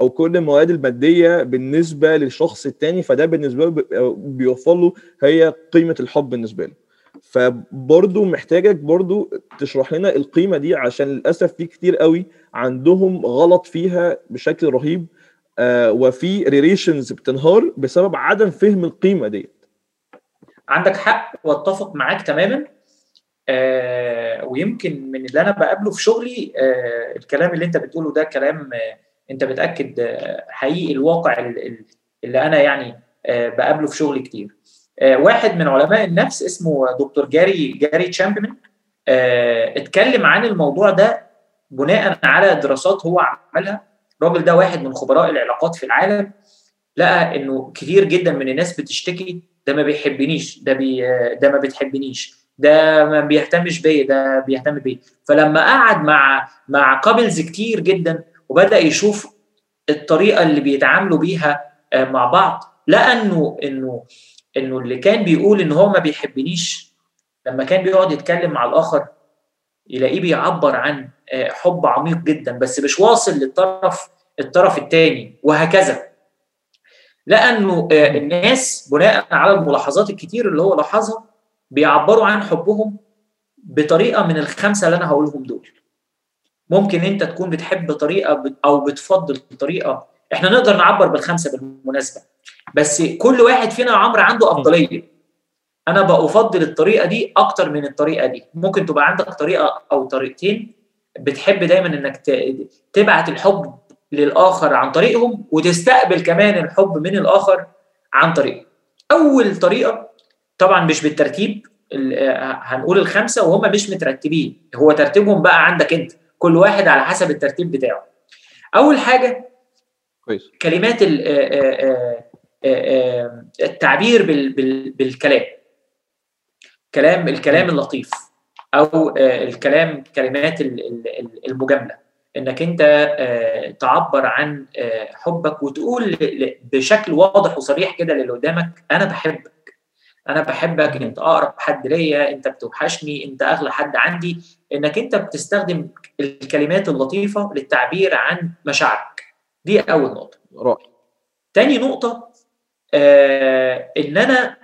S1: أو كل المواد المادية بالنسبة للشخص التاني فده بالنسبة له بيوفر له هي قيمة الحب بالنسبة له. فبرضه محتاجك برضه تشرح لنا القيمة دي عشان للأسف في كتير قوي عندهم غلط فيها بشكل رهيب آه وفي ريليشنز بتنهار بسبب عدم فهم القيمة دي
S2: عندك حق واتفق معاك تماما. آه ويمكن من اللي أنا بقابله في شغلي آه الكلام اللي أنت بتقوله ده كلام آه انت بتاكد حقيقي الواقع اللي أنا يعني آه بقابله في شغلي كتير. آه واحد من علماء النفس اسمه دكتور جاري جاري تشامبمان آه اتكلم عن الموضوع ده بناء على دراسات هو عملها. الراجل ده واحد من خبراء العلاقات في العالم. لقى إنه كتير جدا من الناس بتشتكي ده ما بيحبنيش ده بي ده ما بتحبنيش ده ما بيهتمش بيا ده بيهتم بيا. فلما قعد مع مع couples كتير جدا وبدأ يشوف الطريقة اللي بيتعاملوا بيها مع بعض. لقى إنه إنه انه اللي كان بيقول إن هو ما بيحبنيش لما كان بيقعد يتكلم مع الآخر يلاقيه بيعبر عن حب عميق جدا بس مش واصل للطرف الطرف الثاني وهكذا. لأنه الناس بناء على الملاحظات الكتير اللي هو لاحظها بيعبروا عن حبهم بطريقة من الخمسة اللي أنا هقولهم دول. ممكن انت تكون بتحب طريقة أو بتفضل طريقة. إحنا نقدر نعبر بالخمسة بالمناسبة. بس كل واحد فينا يا عمرو عنده أفضلية. أنا بفضل الطريقة دي أكتر من الطريقة دي. ممكن تبقى عندك طريقة أو طريقتين بتحب دايما إنك تبعت الحب للآخر عن طريقهم وتستقبل كمان الحب من الآخر عن طريقه أول طريقة طبعا مش بالترتيب هنقول الخمسة وهم مش مترتبين. هو ترتيبهم بقى عندك أنت. كل واحد على حسب الترتيب بتاعه. أول حاجة
S1: كويس.
S2: كلمات التعبير بالكلام. كلام الكلام اللطيف أو الكلام كلمات المجاملة. إنك أنت آه، تعبر عن آه، حبك وتقول بشكل واضح وصريح كده للي قدامك أنا بحبك. أنا بحبك أنت أقرب حد ليا أنت بتوحشني أنت أغلى حد عندي. إنك أنت بتستخدم الكلمات اللطيفة للتعبير عن مشاعرك. دي أول نقطة.
S1: رائع.
S2: تاني نقطة آه إن أنا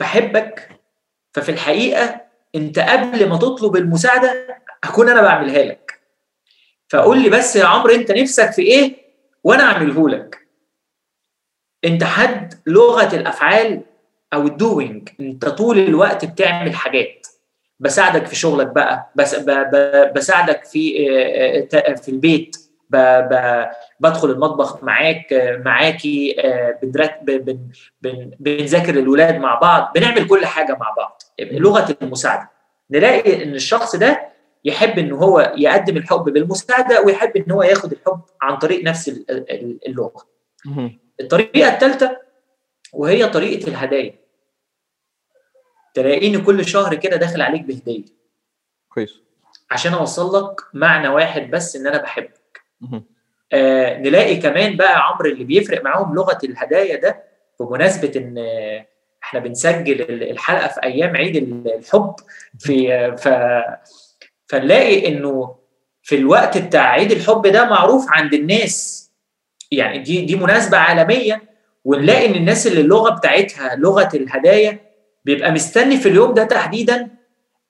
S2: بحبك ففي الحقيقة أنت قبل ما تطلب المساعدة أكون أنا بعملها لك. فقول لي بس يا عمرو أنت نفسك في إيه وأنا أعمله لك؟ أنت حد لغة الأفعال أو الدوينج أنت طول الوقت بتعمل حاجات. بساعدك في شغلك بقى بس ب ب بساعدك في آه، آه، في البيت. ب ب بدخل المطبخ معاك معاكي آه، بنذاكر الولاد مع بعض بنعمل كل حاجة مع بعض. لغة المساعدة. نلاقي إن الشخص ده يحب إن هو يقدم الحب بالمساعدة ويحب إن هو ياخد الحب عن طريق نفس ال- ال-
S1: اللغة.
S2: الطريقة الثالثه وهي طريقة الهدايا. تلاقيني كل شهر كده داخل عليك بهدية.
S1: كويس.
S2: عشان أوصل لك معنى واحد بس إن أنا بحبك. آه نلاقي كمان بقى عمرو اللي بيفرق معاهم لغة الهدايا ده بمناسبة إن إحنا بنسجل ال- الحلقة في أيام عيد ال- الحب في ف فنلاقي إنه في الوقت بتاع عيد الحب ده معروف عند الناس. يعني دي دي مناسبة عالمية. ونلاقي إن الناس اللي اللغة بتاعتها لغة الهدايا بيبقى مستني في اليوم ده تحديدا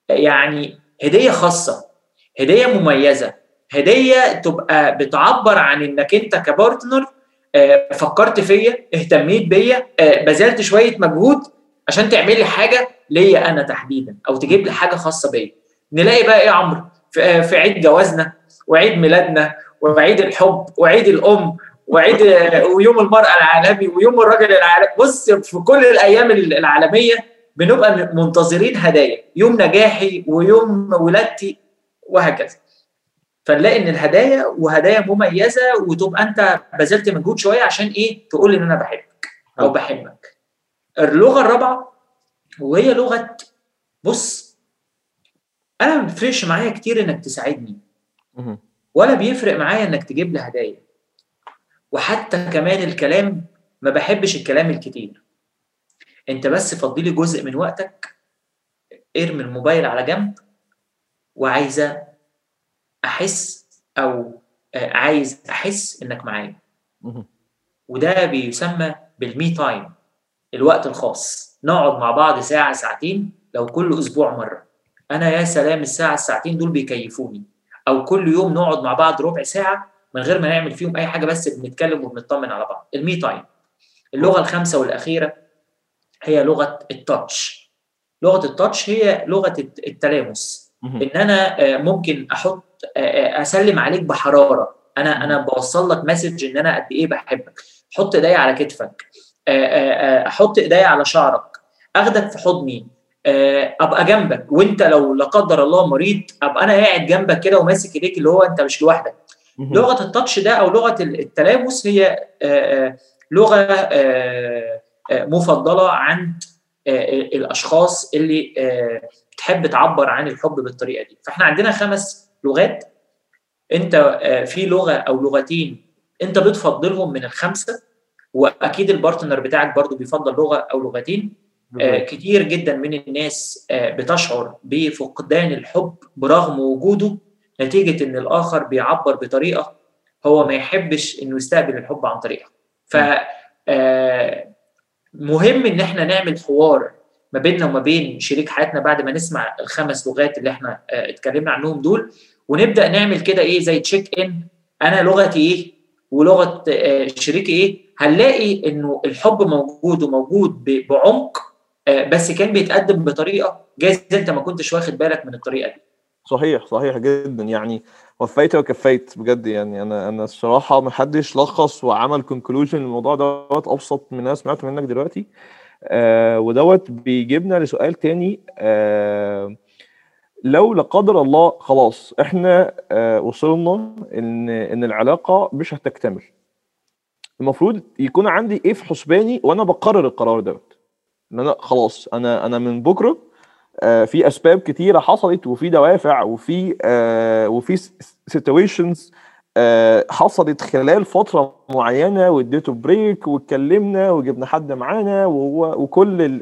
S2: يعني هدية خاصة هدية مميزة هدية تبقى بتعبر عن إنك أنت كبارتنر آه، فكرت فيا اهتميت بيا آه، بذلت شوية مجهود عشان تعمل لي حاجة ليا أنا تحديدا أو تجيب لي حاجة خاصة بيا. نلاقي بقى إيه يا عمرو؟ في آه، عيد جوازنا وعيد ميلادنا وعيد الحب وعيد الأم وعيد ويوم المرأة العالمي ويوم الرجل العالمي. بص في كل الأيام العالمية بنبقى منتظرين هدايا يوم نجاحي ويوم ولادتي وهكذا. فنلاقي إن الهدايا وهدايا مميزة وتبقى أنت بذلت مجهود شوية عشان إيه؟ تقول إن أنا بحبك أو بحبك. اللغة الرابعة وهي لغة بص أنا ما بيفرقش معايا كتير إنك تساعدني. ولا بيفرق معايا إنك تجيب لي هدايا. وحتى كمان الكلام ما بحبش الكلام الكتير. انت بس فضي لي جزء من وقتك ارمي الموبايل على جنب وعايزة أحس أو آه، عايز أحس إنك معايا. وده بيسمى بال me time الوقت الخاص. نقعد مع بعض ساعة ساعتين لو كل أسبوع مرة. أنا يا سلام الساعة الساعتين دول بيكيفوني. أو كل يوم نقعد مع بعض ربع ساعة من غير ما نعمل فيهم أي حاجة بس بنتكلم وبنطمن على بعض. ال me time اللغة الخامسة والأخيرة هي لغة ال touch لغة ال touch هي لغة الت- التلامس. إن أنا آه، ممكن أحط آه، آه، أسلم عليك بحرارة. أنا أنا بوصل لك message إن أنا قد إيه بحبك. حط إيديا على كتفك. أحط إيديا على شعرك. أخدك في حضني. أبقى جنبك. وأنت لو لا قدر الله مريض أبقى أنا قاعد جنبك كده وماسك إيديك اللي هو أنت مش لوحدك.
S1: لغة
S2: ال touch ده أو لغة التلامس هي لغة مفضلة عند آه، الأشخاص اللي آه، بتحب تعبر عن الحب بالطريقة دي. فإحنا عندنا خمس لغات. أنت آه، في لغة أو لغتين أنت بتفضلهم من الخمسة وأكيد البارتنر بتاعك برضو بيفضل لغة أو لغتين. آه، كتير جدا من الناس آه، بتشعر بفقدان الحب برغم وجوده نتيجة إن الآخر بيعبر بطريقة هو ما يحبش إنه يستقبل الحب عن طريقها. ف آه، مهم إن إحنا نعمل حوار ما بيننا وما بين شريك حياتنا بعد ما نسمع الخمس لغات اللي إحنا آه، اتكلمنا عنهم دول ونبدأ نعمل كده إيه زي تشيك ان أنا لغتي إيه؟ ولغة آه، شريكي إيه؟ هنلاقي إنه الحب موجود وموجود بعمق آه، بس كان بيتقدم بطريقة جايز أنت ما كنتش واخد بالك من الطريقة دي.
S1: صحيح صحيح جدا. يعني وفيت وكفيت بجد يعني أنا أنا الصراحة ما حدش لخص وعمل conclusion للموضوع دوت أبسط من أنا سمعته منك دلوقتي. آه ودوت بيجيبنا لسؤال تاني. آه لو لا قدر الله خلاص إحنا آه وصلنا إن إن العلاقة مش هتكتمل. المفروض يكون عندي إيه في حسباني وأنا بقرر القرار دوت؟ إن أنا خلاص أنا أنا من بكرة في أسباب كتيرة حصلت وفي دوافع وفي آه، وفي situations حصلت خلال فترة معينة واديته break واتكلمنا وجبنا حد معانا وهو وكل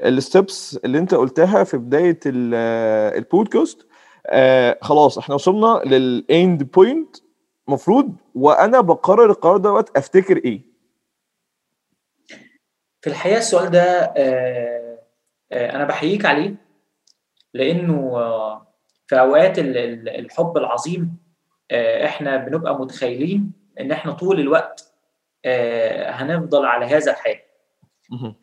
S1: ال steps اللي انت قلتها في بداية البودكاست. آه خلاص إحنا وصلنا لل end point مفروض وأنا بقرر القرار دوت أفتكر إيه؟
S2: في الحقيقة السؤال ده آه آه أنا بحييك عليه لأنه آه في أوقات الحب العظيم آه إحنا بنبقى متخيلين إن إحنا طول الوقت آه هنفضل على هذا الحال.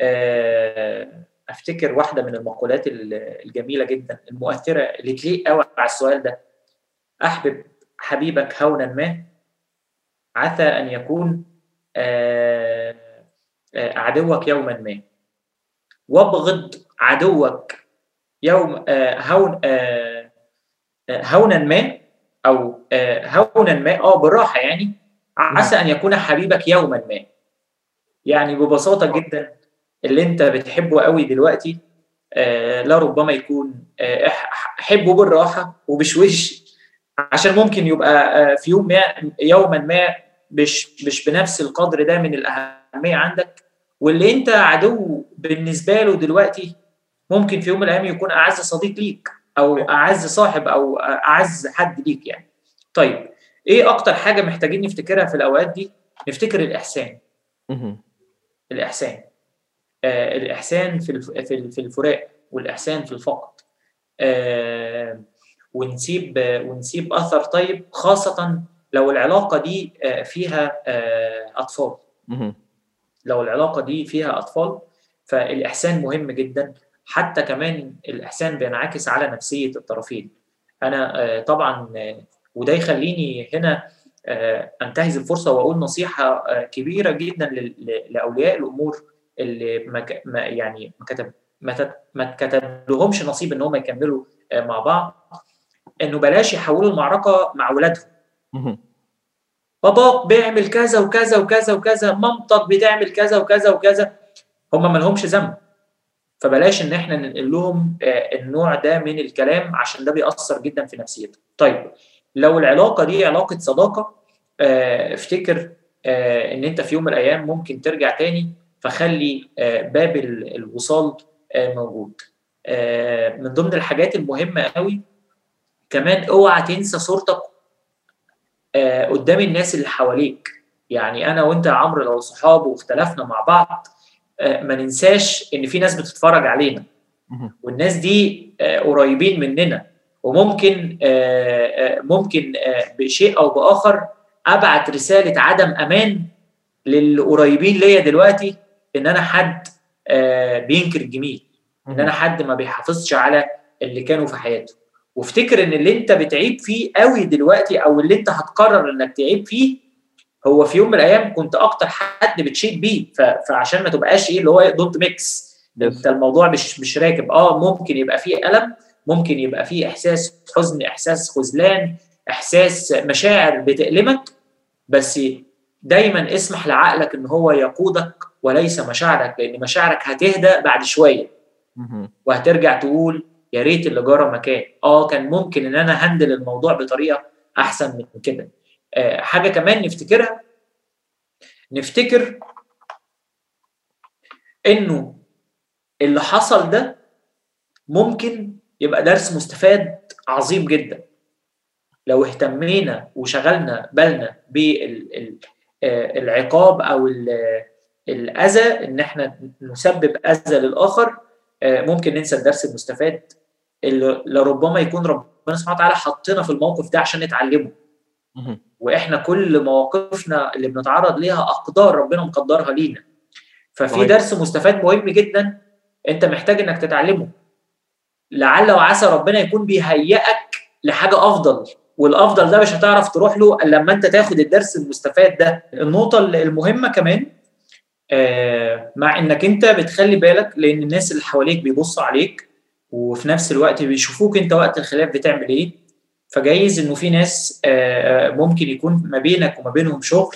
S2: آه أفتكر واحدة من المقولات الجميلة جدا المؤثرة اللي تليق قوي على السؤال ده. أحبب حبيبك هونا ما عسى أن يكون عدوك يوما ما. وابغض عدوك يوم هون هونا ما أو هونا ما آه بالراحة يعني عسى أن يكون حبيبك يوما ما. يعني ببساطة جدا اللي أنت بتحبه قوي دلوقتي آه لربما يكون آه حبه بالراحة وبشوش عشان ممكن يبقى آه في يوم ما يوما ما مش مش بنفس القدر ده من الأهمية عندك. واللي أنت عدو بالنسبة له دلوقتي ممكن في يوم من الأيام يكون أعز صديق ليك أو أعز صاحب أو أعز حد ليك يعني. طيب إيه أكتر حاجة محتاجين نفتكرها في الأوقات دي؟ نفتكر الإحسان. الإحسان. آه الإحسان في في الفراق والإحسان في الفقد. آه ونسيب آه ونسيب أثر طيب خاصة لو العلاقة دي آه فيها آه أطفال. لو العلاقة دي فيها أطفال فالإحسان مهم جدا. حتى كمان الإحسان بينعكس على نفسية الطرفين. أنا آه طبعا آه وده يخليني هنا آه أنتهز الفرصة وأقول نصيحة آه كبيرة جدا لأولياء الأمور اللي ما يعني ما كتب ما كتب لهمش نصيب إن هم يكملوا مع بعض. إنه بلاش يحولوا المعركة مع اولادهم باباك بيعمل كذا وكذا وكذا وكذا مامتك بتعمل كذا وكذا وكذا. هم ما لهمش ذنب. فبلاش إن إحنا ننقل لهم النوع ده من الكلام عشان ده بيأثر جدا في نفسيتهم. طيب لو العلاقة دي علاقة صداقة افتكر إن أنت في يوم من الأيام ممكن ترجع تاني فخلي باب الوصال موجود. من ضمن الحاجات المهمة قوي كمان أوعى تنسى صورتك قدام الناس اللي حواليك. يعني أنا وأنت يا عمرو لو صحاب واختلفنا مع بعض ما ننساش إن في ناس بتتفرج علينا. والناس دي قريبين مننا. وممكن ممكن بشيء أو بآخر أبعت رسالة عدم أمان للقريبين ليا دلوقتي إن أنا حد بينكر الجميل إن أنا حد ما بيحافظش على اللي كانوا في حياته. وافتكر إن اللي أنت بتعيب فيه قوي دلوقتي أو اللي أنت هتقرر إنك تعيب فيه هو في يوم من الأيام كنت أكتر حد بتشيد بيه فعشان ما تبقاش إيه اللي هو don't mix أنت الموضوع مش مش راكب. آه ممكن يبقى فيه ألم ممكن يبقى فيه إحساس حزن إحساس خذلان إحساس مشاعر بتألمك بس دايما اسمح لعقلك إن هو يقودك وليس مشاعرك لأن مشاعرك هتهدى بعد شوية. وهترجع تقول يا ريت اللي جرى مكان. آه كان ممكن إن أنا هندل الموضوع بطريقة أحسن من كده. حاجة كمان نفتكرها. نفتكر إنه اللي حصل ده ممكن يبقى درس مستفاد عظيم جدا. لو اهتمينا وشغلنا بالنا بالعقاب أو الأذى إن إحنا نسبب أذى للآخر ممكن ننسى الدرس المستفاد اللي لربما يكون ربنا سبحانه وتعالى حطنا في الموقف ده عشان نتعلمه. وإحنا كل مواقفنا اللي بنتعرض ليها أقدار ربنا مقدرها لينا. ففي درس مستفاد مهم جدا أنت محتاج إنك تتعلمه. لعل وعسى ربنا يكون بيهيئك لحاجة أفضل والأفضل ده مش هتعرف تروح له إلا لما أنت تاخد الدرس المستفاد ده. النقطة المهمة كمان آه مع إنك أنت بتخلي بالك لأن الناس اللي حواليك بيبصوا عليك وفي نفس الوقت بيشوفوك أنت وقت الخلاف بتعمل إيه. فجايز إنه في ناس آه ممكن يكون ما بينك وما بينهم شغل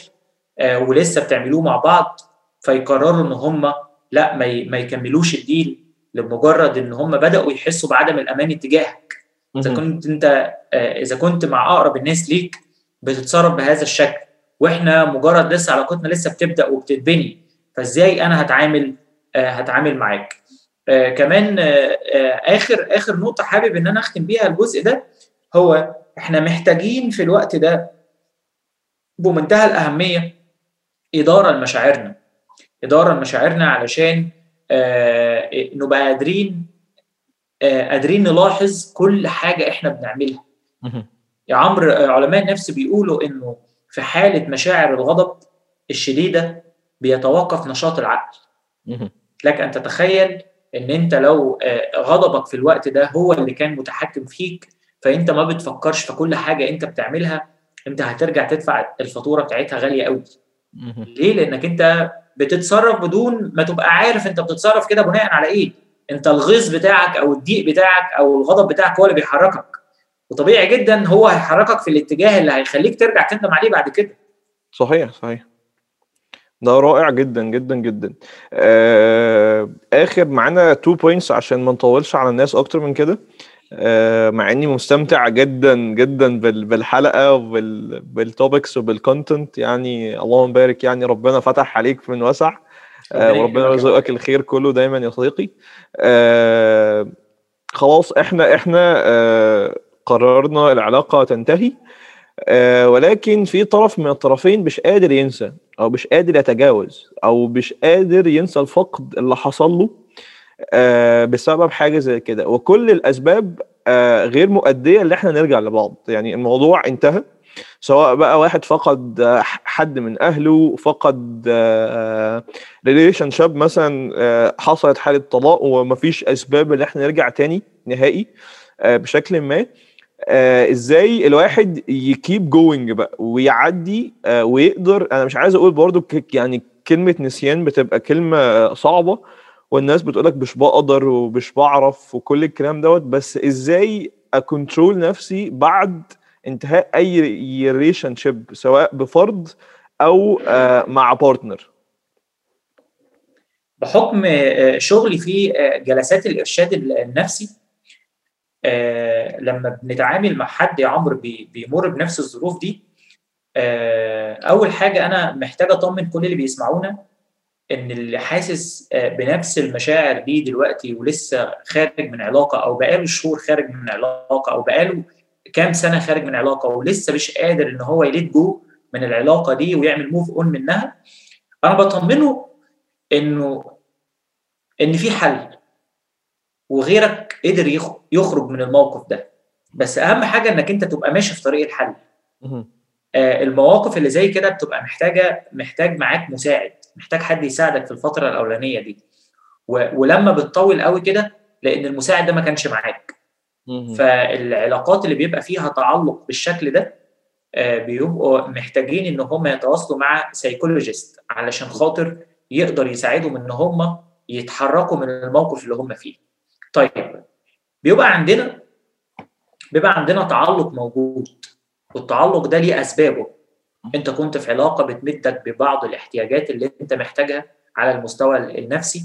S2: آه ولسه بتعملوه مع بعض فيقرروا إن هم لا ما, يكملوش الديل لمجرد إن هم بدأوا يحسوا بعدم الأمان اتجاهك. إذا كنت أنت آه، إذا كنت مع أقرب الناس ليك بتتصرف بهذا الشكل. وإحنا مجرد لسه علاقتنا لسه بتبدأ وبتتبني فإزاي أنا هتعامل آه، هتعامل معاك؟ آه، كمان آخر آخر نقطة حابب إن أنا أختم بيها الجزء ده هو إحنا محتاجين في الوقت ده بمنتهى الأهمية إدارة لمشاعرنا إدارة لمشاعرنا علشان نبقى قادرين قادرين نلاحظ كل حاجة إحنا بنعملها. يا عمرو علماء النفس بيقولوا إنه في حالة مشاعر الغضب الشديدة بيتوقف نشاط العقل. لك أن تتخيل إن أنت لو غضبك في الوقت ده هو اللي كان متحكم فيك فانت ما بتفكرش في كل حاجة انت بتعملها انت هترجع تدفع الفاتورة بتاعتها غالية قوي. ليه؟ لأنك انت بتتصرف بدون ما تبقى عارف انت بتتصرف كده بناء على إيه؟ انت الغيظ بتاعك أو الضيق بتاعك أو الغضب بتاعك هو اللي بيحركك. وطبيعي جدا هو هيحركك في الاتجاه اللي هيخليك ترجع تندم عليه بعد كده.
S1: صحيح صحيح. ده رائع جدا جدا جدا. آه آخر معانا two points عشان ما نطولش على الناس أكتر من كده. مع إني مستمتع جدا جدا بالحلقة وبال topics وبال content يعني اللهم بارك يعني ربنا فتح عليك من وسع. آه وربنا يرزقك الخير كله دايما يا صديقي. آه خلاص إحنا إحنا آه قررنا العلاقة تنتهي. آه ولكن في طرف من الطرفين مش قادر ينسى أو مش قادر يتجاوز أو مش قادر ينسى الفقد اللي حصل له. آه بسبب حاجة زي كده. وكل الأسباب آه غير مؤدية إن إحنا نرجع لبعض. يعني الموضوع انتهى سواء بقى واحد فقد حد من أهله فقد relationship مثلا حصلت حالة طلاق ومفيش أسباب إن إحنا نرجع تاني نهائي بشكل ما. إزاي الواحد ي keep going بقى ويعدي ويقدر أنا مش عايز أقول برضو يعني كلمة نسيان بتبقى كلمة صعبة والناس بتقولك مش بقدر ومش بعرف وكل الكلام دوت بس إزاي ا control نفسي بعد انتهاء أي relationship سواء بفرد أو مع partner
S2: بحكم شغلي في جلسات الإرشاد النفسي لما بنتعامل مع حد يا عمرو بيمر بنفس الظروف دي أول حاجة أنا محتاج أطمن كل اللي بيسمعونا إن اللي حاسس بنفس المشاعر دي دلوقتي ولسه خارج من علاقة أو بقاله شهور خارج من علاقة أو بقاله كام سنة خارج من علاقة ولسه مش قادر إن هو ي let go من العلاقة دي ويعمل move on منها أنا بطمنه إنه إن في حل وغيرك قدر يخرج من الموقف ده. بس أهم حاجة إنك أنت تبقى ماشي في طريق الحل. آه المواقف اللي زي كده بتبقى محتاجة محتاج معاك مساعد. محتاج حد يساعدك في الفترة الأولانية دي. ولما بتطول قوي كده لأن المساعد ده ما كانش معاك. فالعلاقات اللي بيبقى فيها تعلق بالشكل ده آه بيبقوا محتاجين إن هم يتواصلوا مع سيكولوجيست علشان خاطر يقدر يساعدهم إن هم يتحركوا من الموقف اللي هم فيه. طيب بيبقى عندنا بيبقى عندنا تعلق موجود والتعلق ده ليه أسبابه. انت كنت في علاقة بتمدك ببعض الاحتياجات اللي انت محتاجها على المستوى النفسي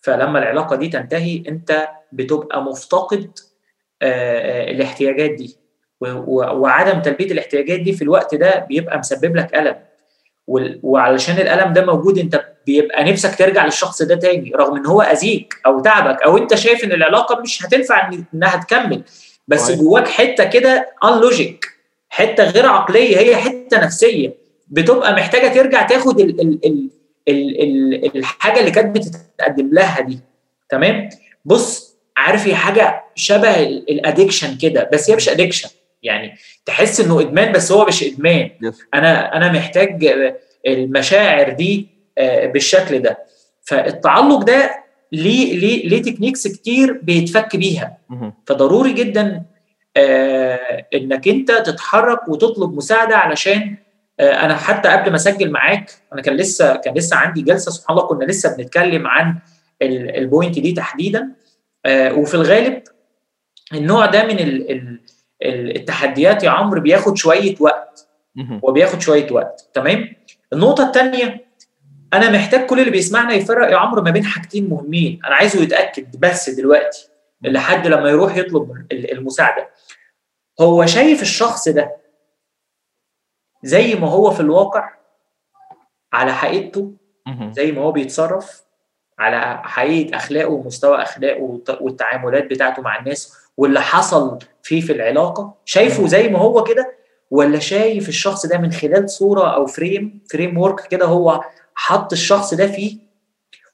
S2: فلما العلاقة دي تنتهي انت بتبقى مفتقد الاحتياجات دي. وعدم تلبية الاحتياجات دي في الوقت ده بيبقى مسبب لك ألم. وعلشان الألم ده موجود انت بيبقى نفسك ترجع للشخص ده تاني رغم ان هو أذيك أو تعبك أو انت شايف إن العلاقة مش هتنفع إنها تكمل. بس جواك حتة كده ان لوجيك حتة غير عقلية هي حتة نفسية بتبقى محتاجة ترجع تاخد ال ال ال ال ال الحاجة اللي كانت بتتقدم لها دي. تمام؟ بص عارف هي حاجة شبه ال addiction كده بس هي مش addiction يعني تحس إنه إدمان بس هو مش
S1: إدمان.
S2: أنا أنا محتاج المشاعر دي بالشكل ده. فالتعلق ده ليه ليه ليه techniques كتير بيتفك بيها. فضروري جدا آه إنك أنت تتحرك وتطلب مساعدة علشان آه أنا حتى قبل ما أسجل معاك أنا كان لسه كان لسه عندي جلسة سبحان الله كنا لسه بنتكلم عن البوينت دي تحديدا. آه وفي الغالب النوع ده من ال ال التحديات يا عمرو بياخد شوية وقت. وبياخد شوية وقت تمام؟ النقطة الثانية أنا محتاج كل اللي بيسمعنا يفرق يا عمرو ما بين حاجتين مهمين. أنا عايزه يتأكد بس دلوقتي لحد لما يروح يطلب المساعدة. هو شايف الشخص ده زي ما هو في الواقع على حقيقته زي ما هو بيتصرف على حقيقة أخلاقه ومستوى أخلاقه والتعاملات بتاعته مع الناس واللي حصل فيه في العلاقة. شايفه زي ما هو كده ولا شايف الشخص ده من خلال صورة أو frame framework كده هو حط الشخص ده فيه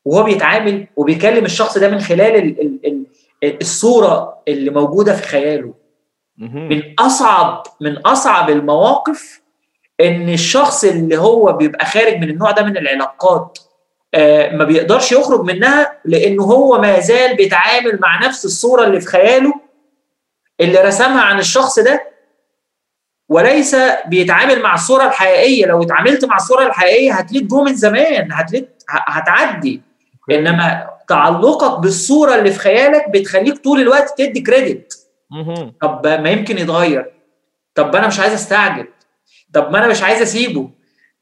S2: وهو بيتعامل وبيكلم الشخص ده من خلال ال ال ال الصورة اللي موجودة في خياله؟ من اصعب من أصعب المواقف إن الشخص اللي هو بيبقى خارج من النوع ده من العلاقات آه ما بيقدرش يخرج منها لأنه هو ما زال بيتعامل مع نفس الصورة اللي في خياله اللي رسمها عن الشخص ده وليس بيتعامل مع الصورة الحقيقية. لو اتعاملت مع الصورة الحقيقية هتليك جو من زمان هتليك هتعدي. إنما تعلقك بالصورة اللي في خيالك بتخليك طول الوقت تدي كريدت طب ما يمكن يتغير. طب أنا مش عايز أستعجل. طب ما أنا مش عايز أسيبه.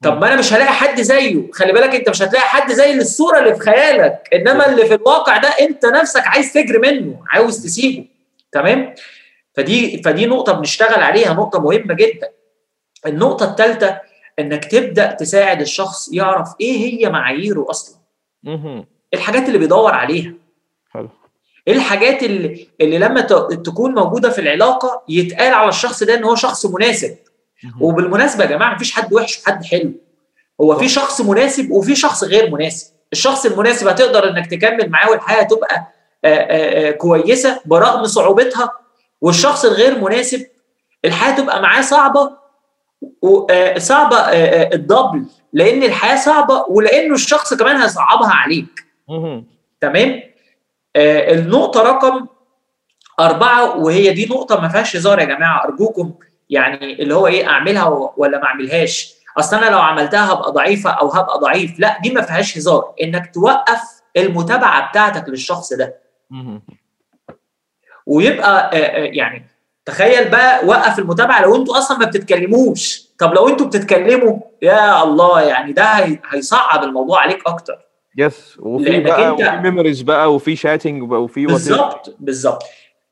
S2: طب ما أنا مش هلاقي حد زيه. خلي بالك أنت مش هتلاقي حد زي الصورة اللي في خيالك. إنما اللي في الواقع ده أنت نفسك عايز تجري منه عاوز تسيبه. تمام؟ فدي فدي نقطة بنشتغل عليها نقطة مهمة جدا. النقطة الثالثه إنك تبدأ تساعد الشخص يعرف إيه هي معاييره أصلا. الحاجات اللي بيدور عليها. إيه الحاجات اللي, اللي لما تكون موجودة في العلاقة يتقال على الشخص ده إن هو شخص مناسب. وبالمناسبة يا جماعة مفيش حد وحش وحد حلو. هو في شخص مناسب وفي شخص غير مناسب. الشخص المناسب هتقدر إنك تكمل معاه والحياة تبقى آآ آآ كويسة برغم صعوبتها. والشخص الغير مناسب الحياة تبقى معاه صعبة صعبة الدبل. لأن الحياة صعبة ولأنه الشخص كمان هيصعبها عليك. تمام؟ آه النقطة رقم أربعة وهي دي نقطة ما فيهاش هزار يا جماعة. أرجوكم يعني اللي هو إيه أعملها ولا ما أعملهاش. أصل أنا لو عملتها هبقى ضعيفة أو هبقى ضعيف. لا دي ما فيهاش هزار. إنك توقف المتابعة بتاعتك للشخص ده. ويبقى يعني تخيل بقى وقف المتابعة لو أنتوا أصلا ما بتتكلموش. طب لو أنتوا بتتكلموا يا الله يعني ده هيصعب الموضوع عليك أكتر.
S1: yes وفي بقى أنت... وفي memories بقى وفي chatting وفي
S2: بالظبط بالظبط.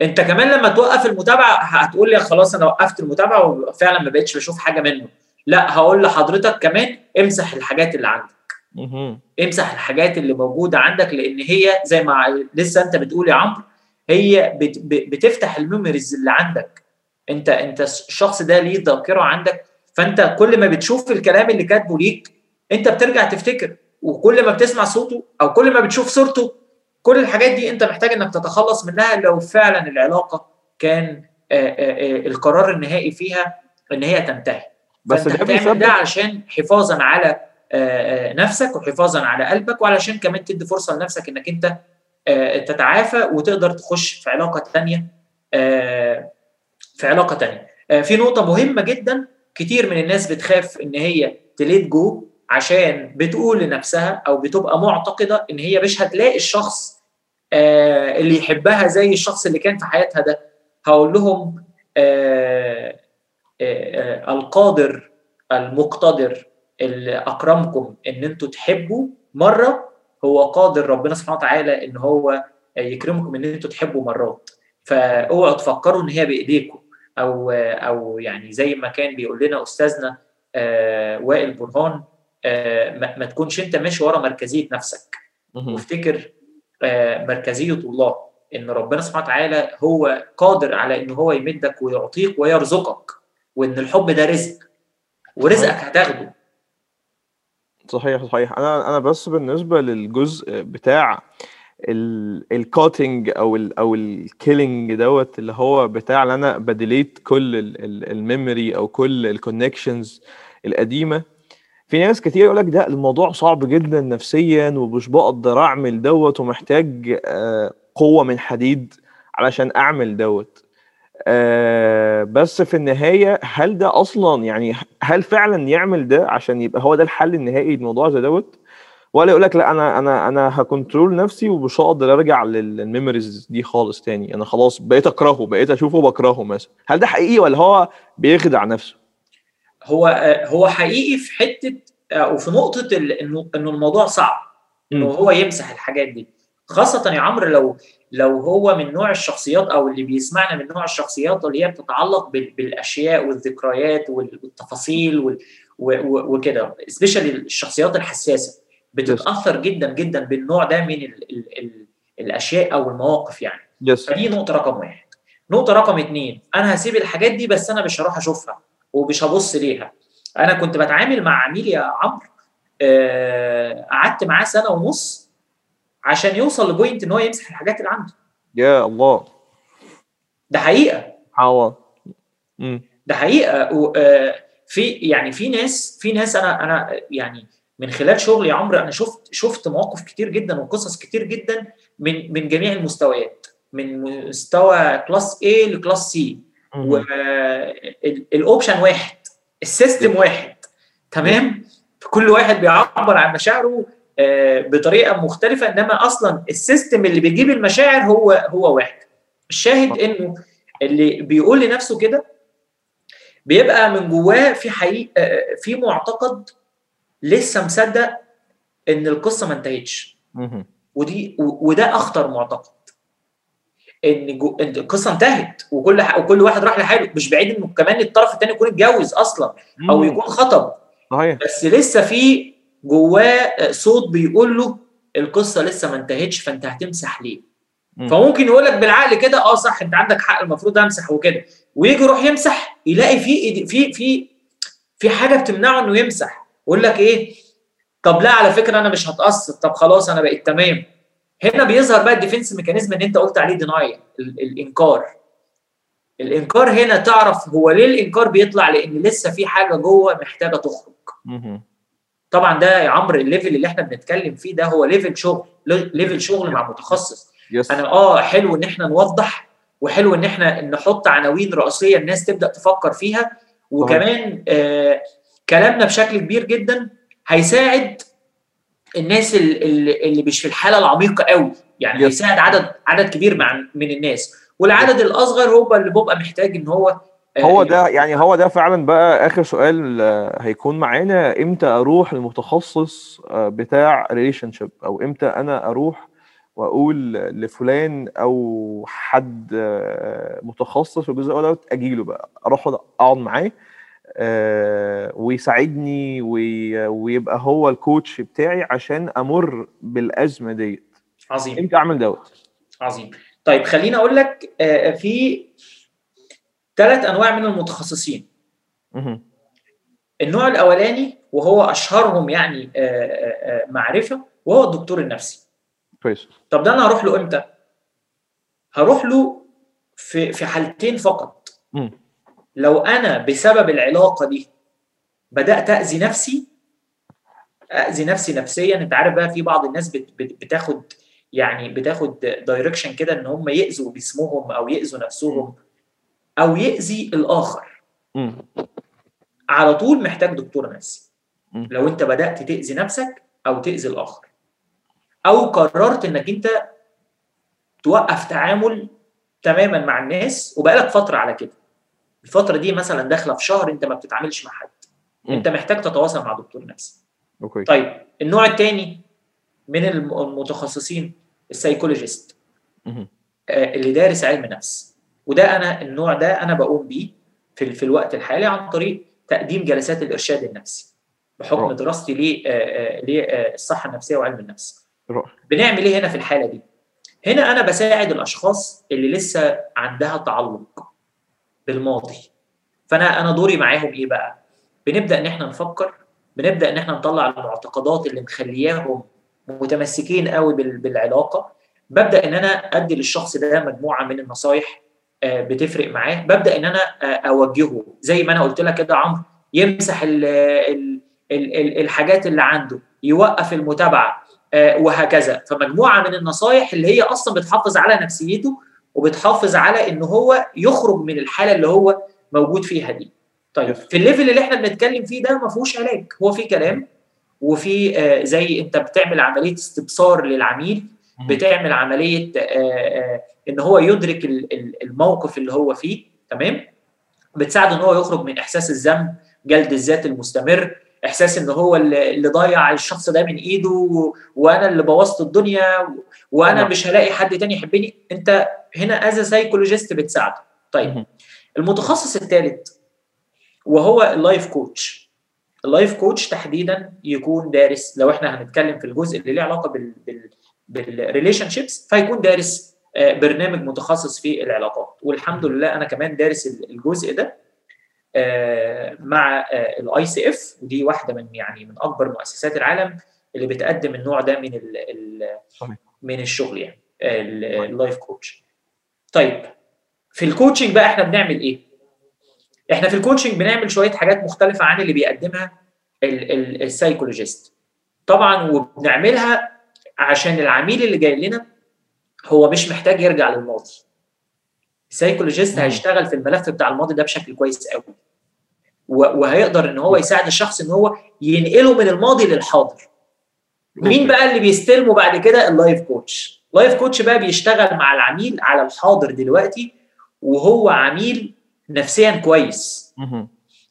S2: أنت كمان لما توقف المتابعة هتقول لي خلاص أنا وقفت المتابعة وفعلا ما بقتش بشوف حاجة منه. لا هقول لحضرتك كمان امسح الحاجات اللي عندك. امسح الحاجات اللي موجودة عندك لأن هي زي ما لسه أنت بتقول يا عمرو هي بت بتفتح ال memories اللي عندك. أنت أنت الشخص ده ليه ذاكرة عندك؟ فأنت كل ما بتشوف الكلام اللي كاتبه ليك أنت بترجع تفتكر. وكل ما بتسمع صوته أو كل ما بتشوف صورته كل الحاجات دي أنت محتاج إنك تتخلص منها لو فعلا العلاقة كان آآ آآ القرار النهائي فيها إن هي تنتهي. بس ده بتعمل ده علشان حفاظا على نفسك وحفاظا على قلبك وعلشان كمان تدي فرصة لنفسك إنك أنت تتعافى وتقدر تخش في علاقة ثانية في علاقة ثانية في نقطة مهمة جدا كتير من الناس بتخاف إن هي تليت جو عشان بتقول لنفسها أو بتبقى معتقدة إن هي مش هتلاقي الشخص اللي يحبها زي الشخص اللي كان في حياتها ده. هقول لهم القادر المقتدر اللي أكرمكم إن أنتوا تحبوا مرة هو قادر ربنا سبحانه وتعالى إن هو يكرمكم إن أنتوا تحبوا مرات. فأوعوا تفكروا إن هي بإيديكم أو أو يعني زي ما كان بيقول لنا أستاذنا آه وائل برهان آه ما, ما تكونش انت ماشي ورا مركزية نفسك. وافتكر آه مركزية الله إن ربنا سبحانه وتعالى هو قادر على إن هو يمدك ويعطيك ويرزقك وإن الحب ده رزق. ورزقك هتاخده.
S1: صحيح صحيح. أنا أنا بس بالنسبة للجزء بتاع ال cutting أو ال أو ال killing دوت اللي هو بتاع إن أنا ب delete كل ال memory أو كل ال connections القديمة في ناس كتير يقول لك ده الموضوع صعب جدا نفسيا ومش بقدر أعمل دوت ومحتاج قوة من حديد علشان أعمل دوت. بس في النهاية هل ده أصلا يعني هل فعلا يعمل ده عشان يبقى هو ده الحل النهائي للموضوع زي دوت؟ ولا يقول لك لا أنا أنا أنا ه control نفسي ومش هقدر أرجع لل memories دي خالص تاني. أنا خلاص بقيت أكرهه بقيت أشوفه بكرهه مثلا. هل ده حقيقي ولا هو بيخدع نفسه؟
S2: هو هو حقيقي في حتة آه، وفي نقطة إنه إنه الموضوع صعب.
S1: إنه.
S2: هو يمسح الحاجات دي. خاصة يا عمرو لو لو هو من نوع الشخصيات أو اللي بيسمعنا من نوع الشخصيات اللي هي بتتعلق بال- بالأشياء والذكريات وال- والتفاصيل وكده specially الشخصيات الحساسة بتتأثر جدا جدا بالنوع ده من ال ال ال الأشياء أو المواقف يعني.
S1: yes
S2: فدي نقطة رقم واحد. نقطة رقم اتنين أنا هسيب الحاجات دي بس أنا مش هروح أشوفها. ومش هبص ليها. أنا كنت بتعامل مع عميل يا عمرو آه، قعدت معاه سنة ونص عشان يوصل ل point إن هو يمسح الحاجات اللي عنده.
S1: يا الله.
S2: ده حقيقة.
S1: حوا.
S2: ده حقيقة. و- آه، في يعني في ناس في ناس أنا أنا يعني من خلال شغلي يا عمرو أنا شفت شفت مواقف كتير جدا وقصص كتير جدا من من جميع المستويات من مستوى class A ل class C.
S1: مم.
S2: وال option واحد ال system واحد تمام؟ كل واحد بيعبر عن مشاعره آه، بطريقة مختلفة إنما أصلا ال system اللي بيجيب المشاعر هو هو واحد. الشاهد إنه اللي بيقول لنفسه كده بيبقى من جواه في حقيقة آه، في معتقد لسه مصدق إن القصة ما انتهتش. ودي وده أخطر معتقد. إن جو... القصة انتهت وكل ح... وكل واحد راح لحاله مش بعيد إنه كمان الطرف الثاني يكون اتجوز أصلا
S1: أو.
S2: يكون خطب.
S1: صحيح.
S2: بس لسه في جواه صوت بيقول له القصة لسه ما انتهتش فأنت هتمسح ليه؟
S1: مم.
S2: فممكن يقول لك بالعقل كده آه صح أنت عندك حق المفروض أمسح وكده. ويجي يروح يمسح يلاقي في في في في حاجة بتمنعه إنه يمسح. يقول لك إيه؟ طب لا على فكرة أنا مش هتأثر. طب خلاص أنا بقيت تمام. هنا بيظهر بقى ال defense mechanism ان انت قلت عليه denial الإنكار. الإنكار هنا تعرف هو ليه الإنكار بيطلع؟ لأن لسه في حاجة جوه محتاجة تخرج. طبعا ده يا عمرو ال level اللي إحنا بنتكلم فيه ده هو level شغل level شغل مع متخصص.
S1: yes
S2: أنا آه حلو إن إحنا نوضح وحلو إن إحنا نحط عناوين رئيسية الناس تبدأ تفكر فيها. وكمان آه كلامنا بشكل كبير جدا هيساعد الناس ال- ال- اللي مش في الحالة العميقة قوي. يعني
S1: Yes.
S2: هيساعد عدد عدد كبير مع من الناس. والعدد الأصغر هو اللي بيبقى محتاج إن هو آه،
S1: هو ده يعني هو ده فعلا بقى آخر سؤال آه، هيكون معانا. إمتى أروح للمتخصص آه، بتاع relationship أو إمتى أنا أروح وأقول لفلان أو حد متخصص في الجزء دوت أجي له بقى أروح أقعد معاه؟ ويساعدني وي- ويبقى هو ال coach بتاعي عشان أمر بالأزمة ديت.
S2: عظيم.
S1: إمتى أعمل دوت.
S2: عظيم. طيب خليني أقول لك آه، في ثلاث أنواع من المتخصصين.
S1: مهم.
S2: النوع الأولاني وهو أشهرهم يعني آه، آه، آه، معرفة وهو الدكتور النفسي.
S1: كويس.
S2: طب ده أنا هروح له إمتى؟ هروح له في في حالتين فقط.
S1: مم.
S2: لو أنا بسبب العلاقة دي بدأت اذي نفسي اذي نفسي نفسيا. أنت عارف بقى في بعض الناس بت بت بتاخد يعني بتاخد دايركشن كده إن هم يأذوا جسمهم أو يأذوا نفسهم أو يأذي
S1: الآخر.
S2: على طول محتاج دكتور نفسي. لو أنت بدأت تأذي نفسك أو تأذي الآخر. أو قررت إنك أنت توقف تعامل تماما مع الناس وبقالك فترة على كده. الفترة دي مثلا داخلة في شهر أنت ما بتتعاملش مع حد.
S1: مم.
S2: أنت محتاج تتواصل مع دكتور نفسي.
S1: okay.
S2: طيب النوع الثاني من الم- المتخصصين ال
S1: psychologist.
S2: آه، اللي دارس علم نفس. وده أنا النوع ده أنا بقوم بيه في في الوقت الحالي عن طريق تقديم جلسات الإرشاد النفسي بحكم
S1: رائع.
S2: دراستي للصحه النفسية وعلم النفس.
S1: رائع.
S2: بنعمل إيه هنا في الحالة دي؟ هنا أنا بساعد الأشخاص اللي لسه عندها تعلق. بالماضي. فأنا أنا دوري معاهم إيه بقى؟ بنبدأ إن إحنا نفكر بنبدأ إن إحنا نطلع المعتقدات اللي مخلياهم متمسكين قوي بال- بالعلاقة. ببدأ إن أنا أدي للشخص ده مجموعة من النصايح آه، بتفرق معاه. ببدأ إن أنا آه، أوجهه. زي ما أنا قلت لك كده عمرو يمسح ال ال ال ال الحاجات اللي عنده يوقف المتابعة آه، وهكذا. فمجموعة من النصايح اللي هي أصلا بتحافظ على نفسيته وبتحافظ على إن هو يخرج من الحالة اللي هو موجود فيها دي. طيب. في الليفل اللي إحنا بنتكلم فيه ده ما فيهوش علاج. هو في كلام وفي آه، زي أنت بتعمل عملية استبصار للعميل بتعمل عملية آه، آه، إن هو يدرك ال- ال- الموقف اللي هو فيه تمام؟ بتساعده إن هو يخرج من إحساس الذنب جلد الذات المستمر إحساس إن هو اللي ضيع الشخص ده من إيده وأنا اللي بوظت الدنيا وأنا
S1: نعم.
S2: مش هلاقي حد تاني يحبني. أنت هنا as psychologist بتساعده. طيب. المتخصص الثالث وهو ال life coach ال life coach تحديدا يكون دارس لو إحنا هنتكلم في الجزء اللي له علاقة بال بال بال relationships فيكون دارس آه، برنامج متخصص في العلاقات. والحمد لله أنا كمان دارس ال- الجزء ده. مع ال ICF ودي واحدة من يعني من أكبر مؤسسات العالم اللي بتقدم النوع ده من ال ال
S1: صحيح.
S2: من الشغل يعني ال life coach طيب في ال coaching بقى إحنا بنعمل إيه؟ إحنا في ال coaching بنعمل شوية حاجات مختلفة عن اللي بيقدمها ال- ال- ال psychologist طبعا وبنعملها عشان العميل اللي جاي لنا هو مش محتاج يرجع للماضي. ال
S1: psychologist.
S2: هيشتغل في الملف بتاع الماضي ده بشكل كويس قوي. وهيقدر إن هو يساعد الشخص إن هو ينقله من الماضي للحاضر. مين بقى اللي بيستلمه بعد كده؟ ال life coach. ال life coach بقى بيشتغل مع العميل على الحاضر دلوقتي وهو عميل نفسيا كويس.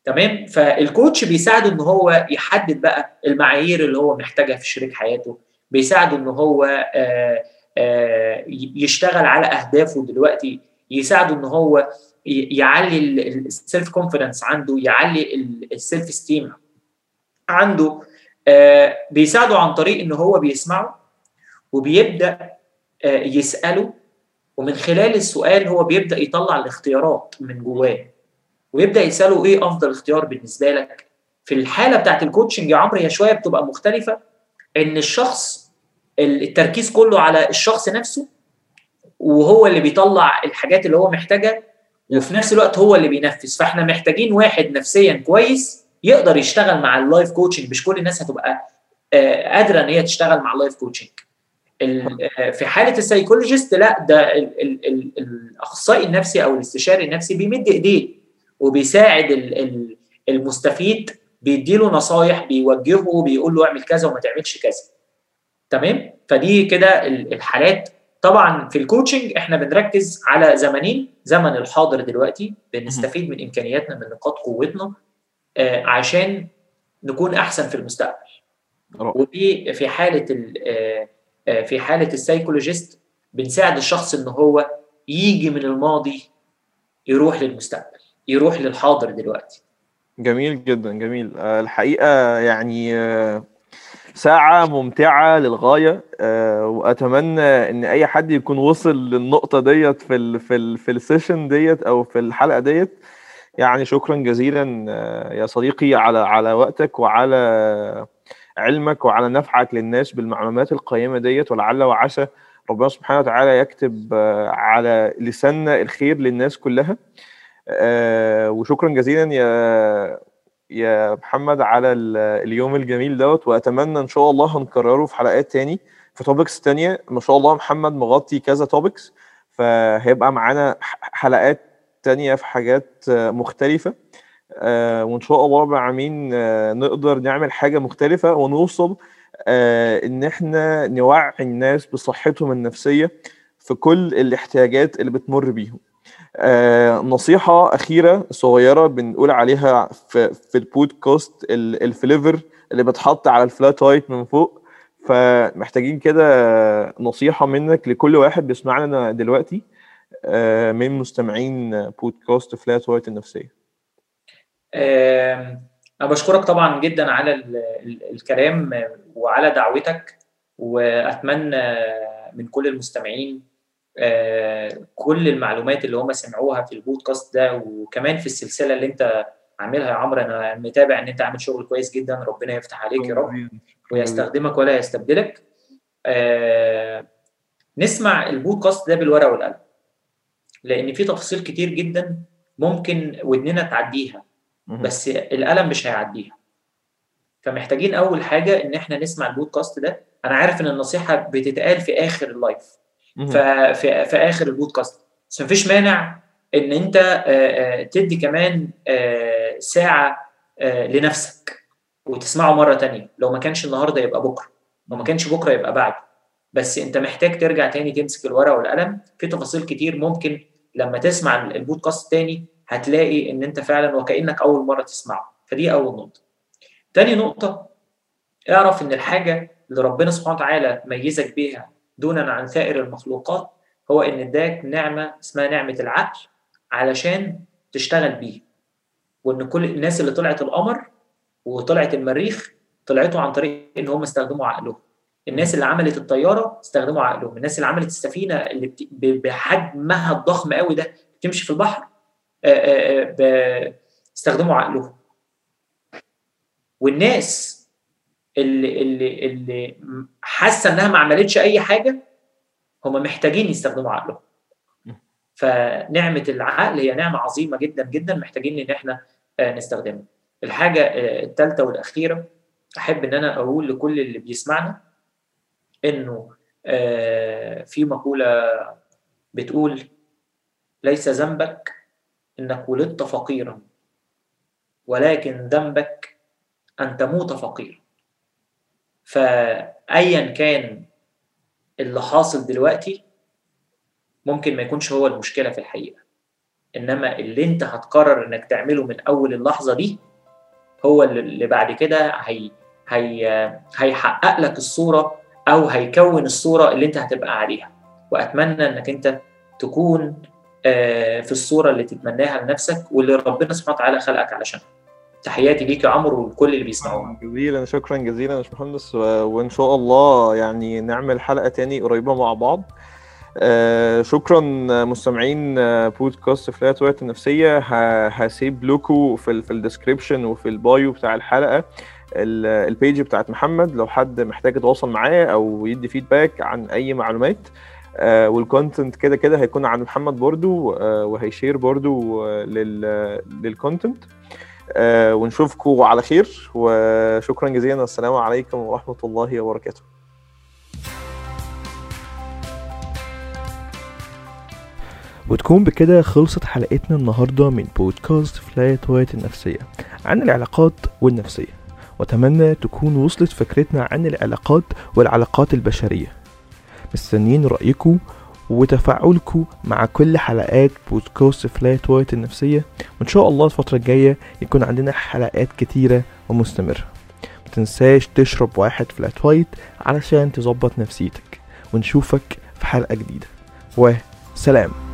S2: تمام؟ فال coach بيساعده إن هو يحدد بقى المعايير اللي هو محتاجها في شريك حياته. بيساعده إن هو آه، آه، ي- يشتغل على أهدافه دلوقتي. يساعده إن هو يعلي ال self confidence عنده يعلي ال self esteem عنده. آه، بيساعده عن طريق إن هو بيسمعه وبيبدأ آه، يسأله. ومن خلال السؤال هو بيبدأ يطلع الاختيارات من جواه. ويبدأ يسأله إيه أفضل اختيار بالنسبة لك؟ في الحالة بتاعت ال coaching يا عمرو هي شوية بتبقى مختلفة. إن الشخص التركيز كله على الشخص نفسه وهو اللي بيطلع الحاجات اللي هو محتاجها وفي نفس الوقت هو اللي بينفذ. فاحنا محتاجين واحد نفسيا كويس يقدر يشتغل مع ال life coaching مش كل الناس هتبقى آه، قادرة إن هي تشتغل مع ال life coaching آه، في حالة ال psychologist لا ده ال- ال- ال- الأخصائي النفسي أو الاستشاري النفسي بيمد إيديه وبيساعد ال- ال- المستفيد بيديله نصايح بيوجهه بيقول له اعمل كذا وما تعملش كذا. تمام؟ فدي كده ال- الحالات طبعا في ال coaching إحنا بنركز على زمنين زمن الحاضر دلوقتي بنستفيد من إمكانياتنا من نقاط قوتنا آه، عشان نكون أحسن في المستقبل. ودي في حالة ال- آه، آه، في حالة ال psychologist بنساعد الشخص إن هو يجي من الماضي يروح للمستقبل يروح للحاضر دلوقتي.
S1: جميل جدا جميل. آه، الحقيقة يعني آه، ساعة ممتعة للغاية آه، وأتمنى إن أي حد يكون وصل للنقطة ديت في ال في ال في السيشن ديت أو في الحلقة ديت. يعني شكرا جزيلا آه، يا صديقي على على وقتك وعلى علمك وعلى نفعك للناس بالمعلومات القيمة ديت. ولعل وعسى ربنا سبحانه وتعالى يكتب آه، على لساننا الخير للناس كلها. آه، وشكرا جزيلا يا يا محمد على ال- اليوم الجميل دوت وأتمنى إن شاء الله هنكرره في حلقات تاني في topics تانية. ما شاء الله محمد مغطي كذا topics فهيبقى معانا حلقات تانية في حاجات آه، مختلفة. آه، وإن شاء الله رب العالمين آه، نقدر نعمل حاجة مختلفة ونوصل إن إحنا نوعي الناس بصحتهم النفسية في كل الاحتياجات اللي بتمر بيهم. آه، نصيحة أخيرة صغيرة بنقول عليها في, في البودكاست ال- ال flavor اللي بتحط على ال flat white من فوق. فمحتاجين كده نصيحة منك لكل واحد بيسمعنا دلوقتي آه، من مستمعين بودكاست فلات وايت النفسية.
S2: آم، أنا بشكرك طبعا جدا على ال- ال- الكلام وعلى دعوتك وأتمنى من كل المستمعين آه، كل المعلومات اللي هم سمعوها في البودكاست ده وكمان في السلسلة اللي أنت عاملها يا عمرو أنا متابع إن أنت عامل شغل كويس جدا ربنا يفتح عليك يا رب. ويستخدمك ولا يستبدلك. آه، نسمع البودكاست ده بالورقة والقلم لأن في تفاصيل كتير جدا ممكن ودننا تعديها. بس القلم مش هيعديها. فمحتاجين أول حاجة إن إحنا نسمع البودكاست ده. أنا عارف إن النصيحة بتتقال في آخر اللايف ففي في اخر البودكاست. بس مفيش مانع إن أنت آه، آه، تدي كمان آه، ساعة لنفسك وتسمعه مرة تانية. لو ما كانش النهارده يبقى بكرة. لو ما كانش بكرة يبقى بعده بس أنت محتاج ترجع تاني تمسك الورقة والقلم. في تفاصيل كتير ممكن لما تسمع البودكاست تاني هتلاقي إن أنت فعلا وكأنك أول مرة تسمعه. فدي أول نقطة. تاني نقطة اعرف إن الحاجة اللي ربنا سبحانه وتعالى ميزك بيها دونا عن سائر المخلوقات هو إن اداك نعمة اسمها نعمة العقل علشان تشتغل بيه. وإن كل الناس اللي طلعت القمر وطلعت المريخ طلعته عن طريق إن هم استخدموا عقلهم. الناس اللي عملت الطيارة استخدموا عقلهم. الناس اللي عملت السفينة اللي. بحجمها الضخم قوي ده بتمشي في البحر استخدموا عقلهم. والناس اللي اللي اللي حاسة إنها ما عملتش أي حاجة هم محتاجين يستخدموا عقلهم. فنعمة العقل هي نعمة عظيمة جدا جدا محتاجين إن إحنا نستخدمها. الحاجة الثالثه والأخيرة أحب إن أنا أقول لكل اللي بيسمعنا إنه في مقولة بتقول ليس ذنبك إنك ولدت فقيرا ولكن ذنبك أن تموت فقيرا. فايا كان اللي حاصل دلوقتي ممكن ما يكونش هو المشكلة في الحقيقة. إنما اللي أنت هتقرر إنك تعمله من أول اللحظة دي هو اللي بعد كده هي هي هيحقق لك الصورة أو هيكون الصورة اللي أنت هتبقى عليها. وأتمنى إنك أنت تكون في الصورة اللي تتمناها لنفسك واللي ربنا سبحانه وتعالى خلقك علشانها. تحياتي ليك يا عمرو ولكل اللي بيسمعونا.
S1: جزيلا شكرا جزيلا يا باشمهندس. وإن شاء الله يعني نعمل حلقة تاني قريبة مع بعض. آه شكرا مستمعين بودكاست فلات وايت النفسية. هسيب لكم في في ال description وفي ال bio بتاع الحلقة ال page بتاعت محمد. لو حد محتاج يتواصل معاه أو يدي feedback عن أي معلومات آه وال content كده كده هيكون عن محمد برضو آه وهيشير برضو آه لل content آه ونشوفكم على خير وشكرا جزيلا السلام عليكم ورحمة الله وبركاته. وتكون بكده خلصت حلقتنا النهاردة من بودكاست فلات وايت النفسية عن العلاقات والنفسية. وأتمنى تكون وصلت فكرتنا عن العلاقات والعلاقات البشرية. مستنيين رأيكم وتفاعلكم مع كل حلقات بودكاست فلات وايت النفسية. وإن شاء الله الفترة الجاية يكون عندنا حلقات كتيرة ومستمرة. متنساش تشرب واحد فلات وايت علشان تظبط نفسيتك. ونشوفك في حلقة جديدة. وسلام.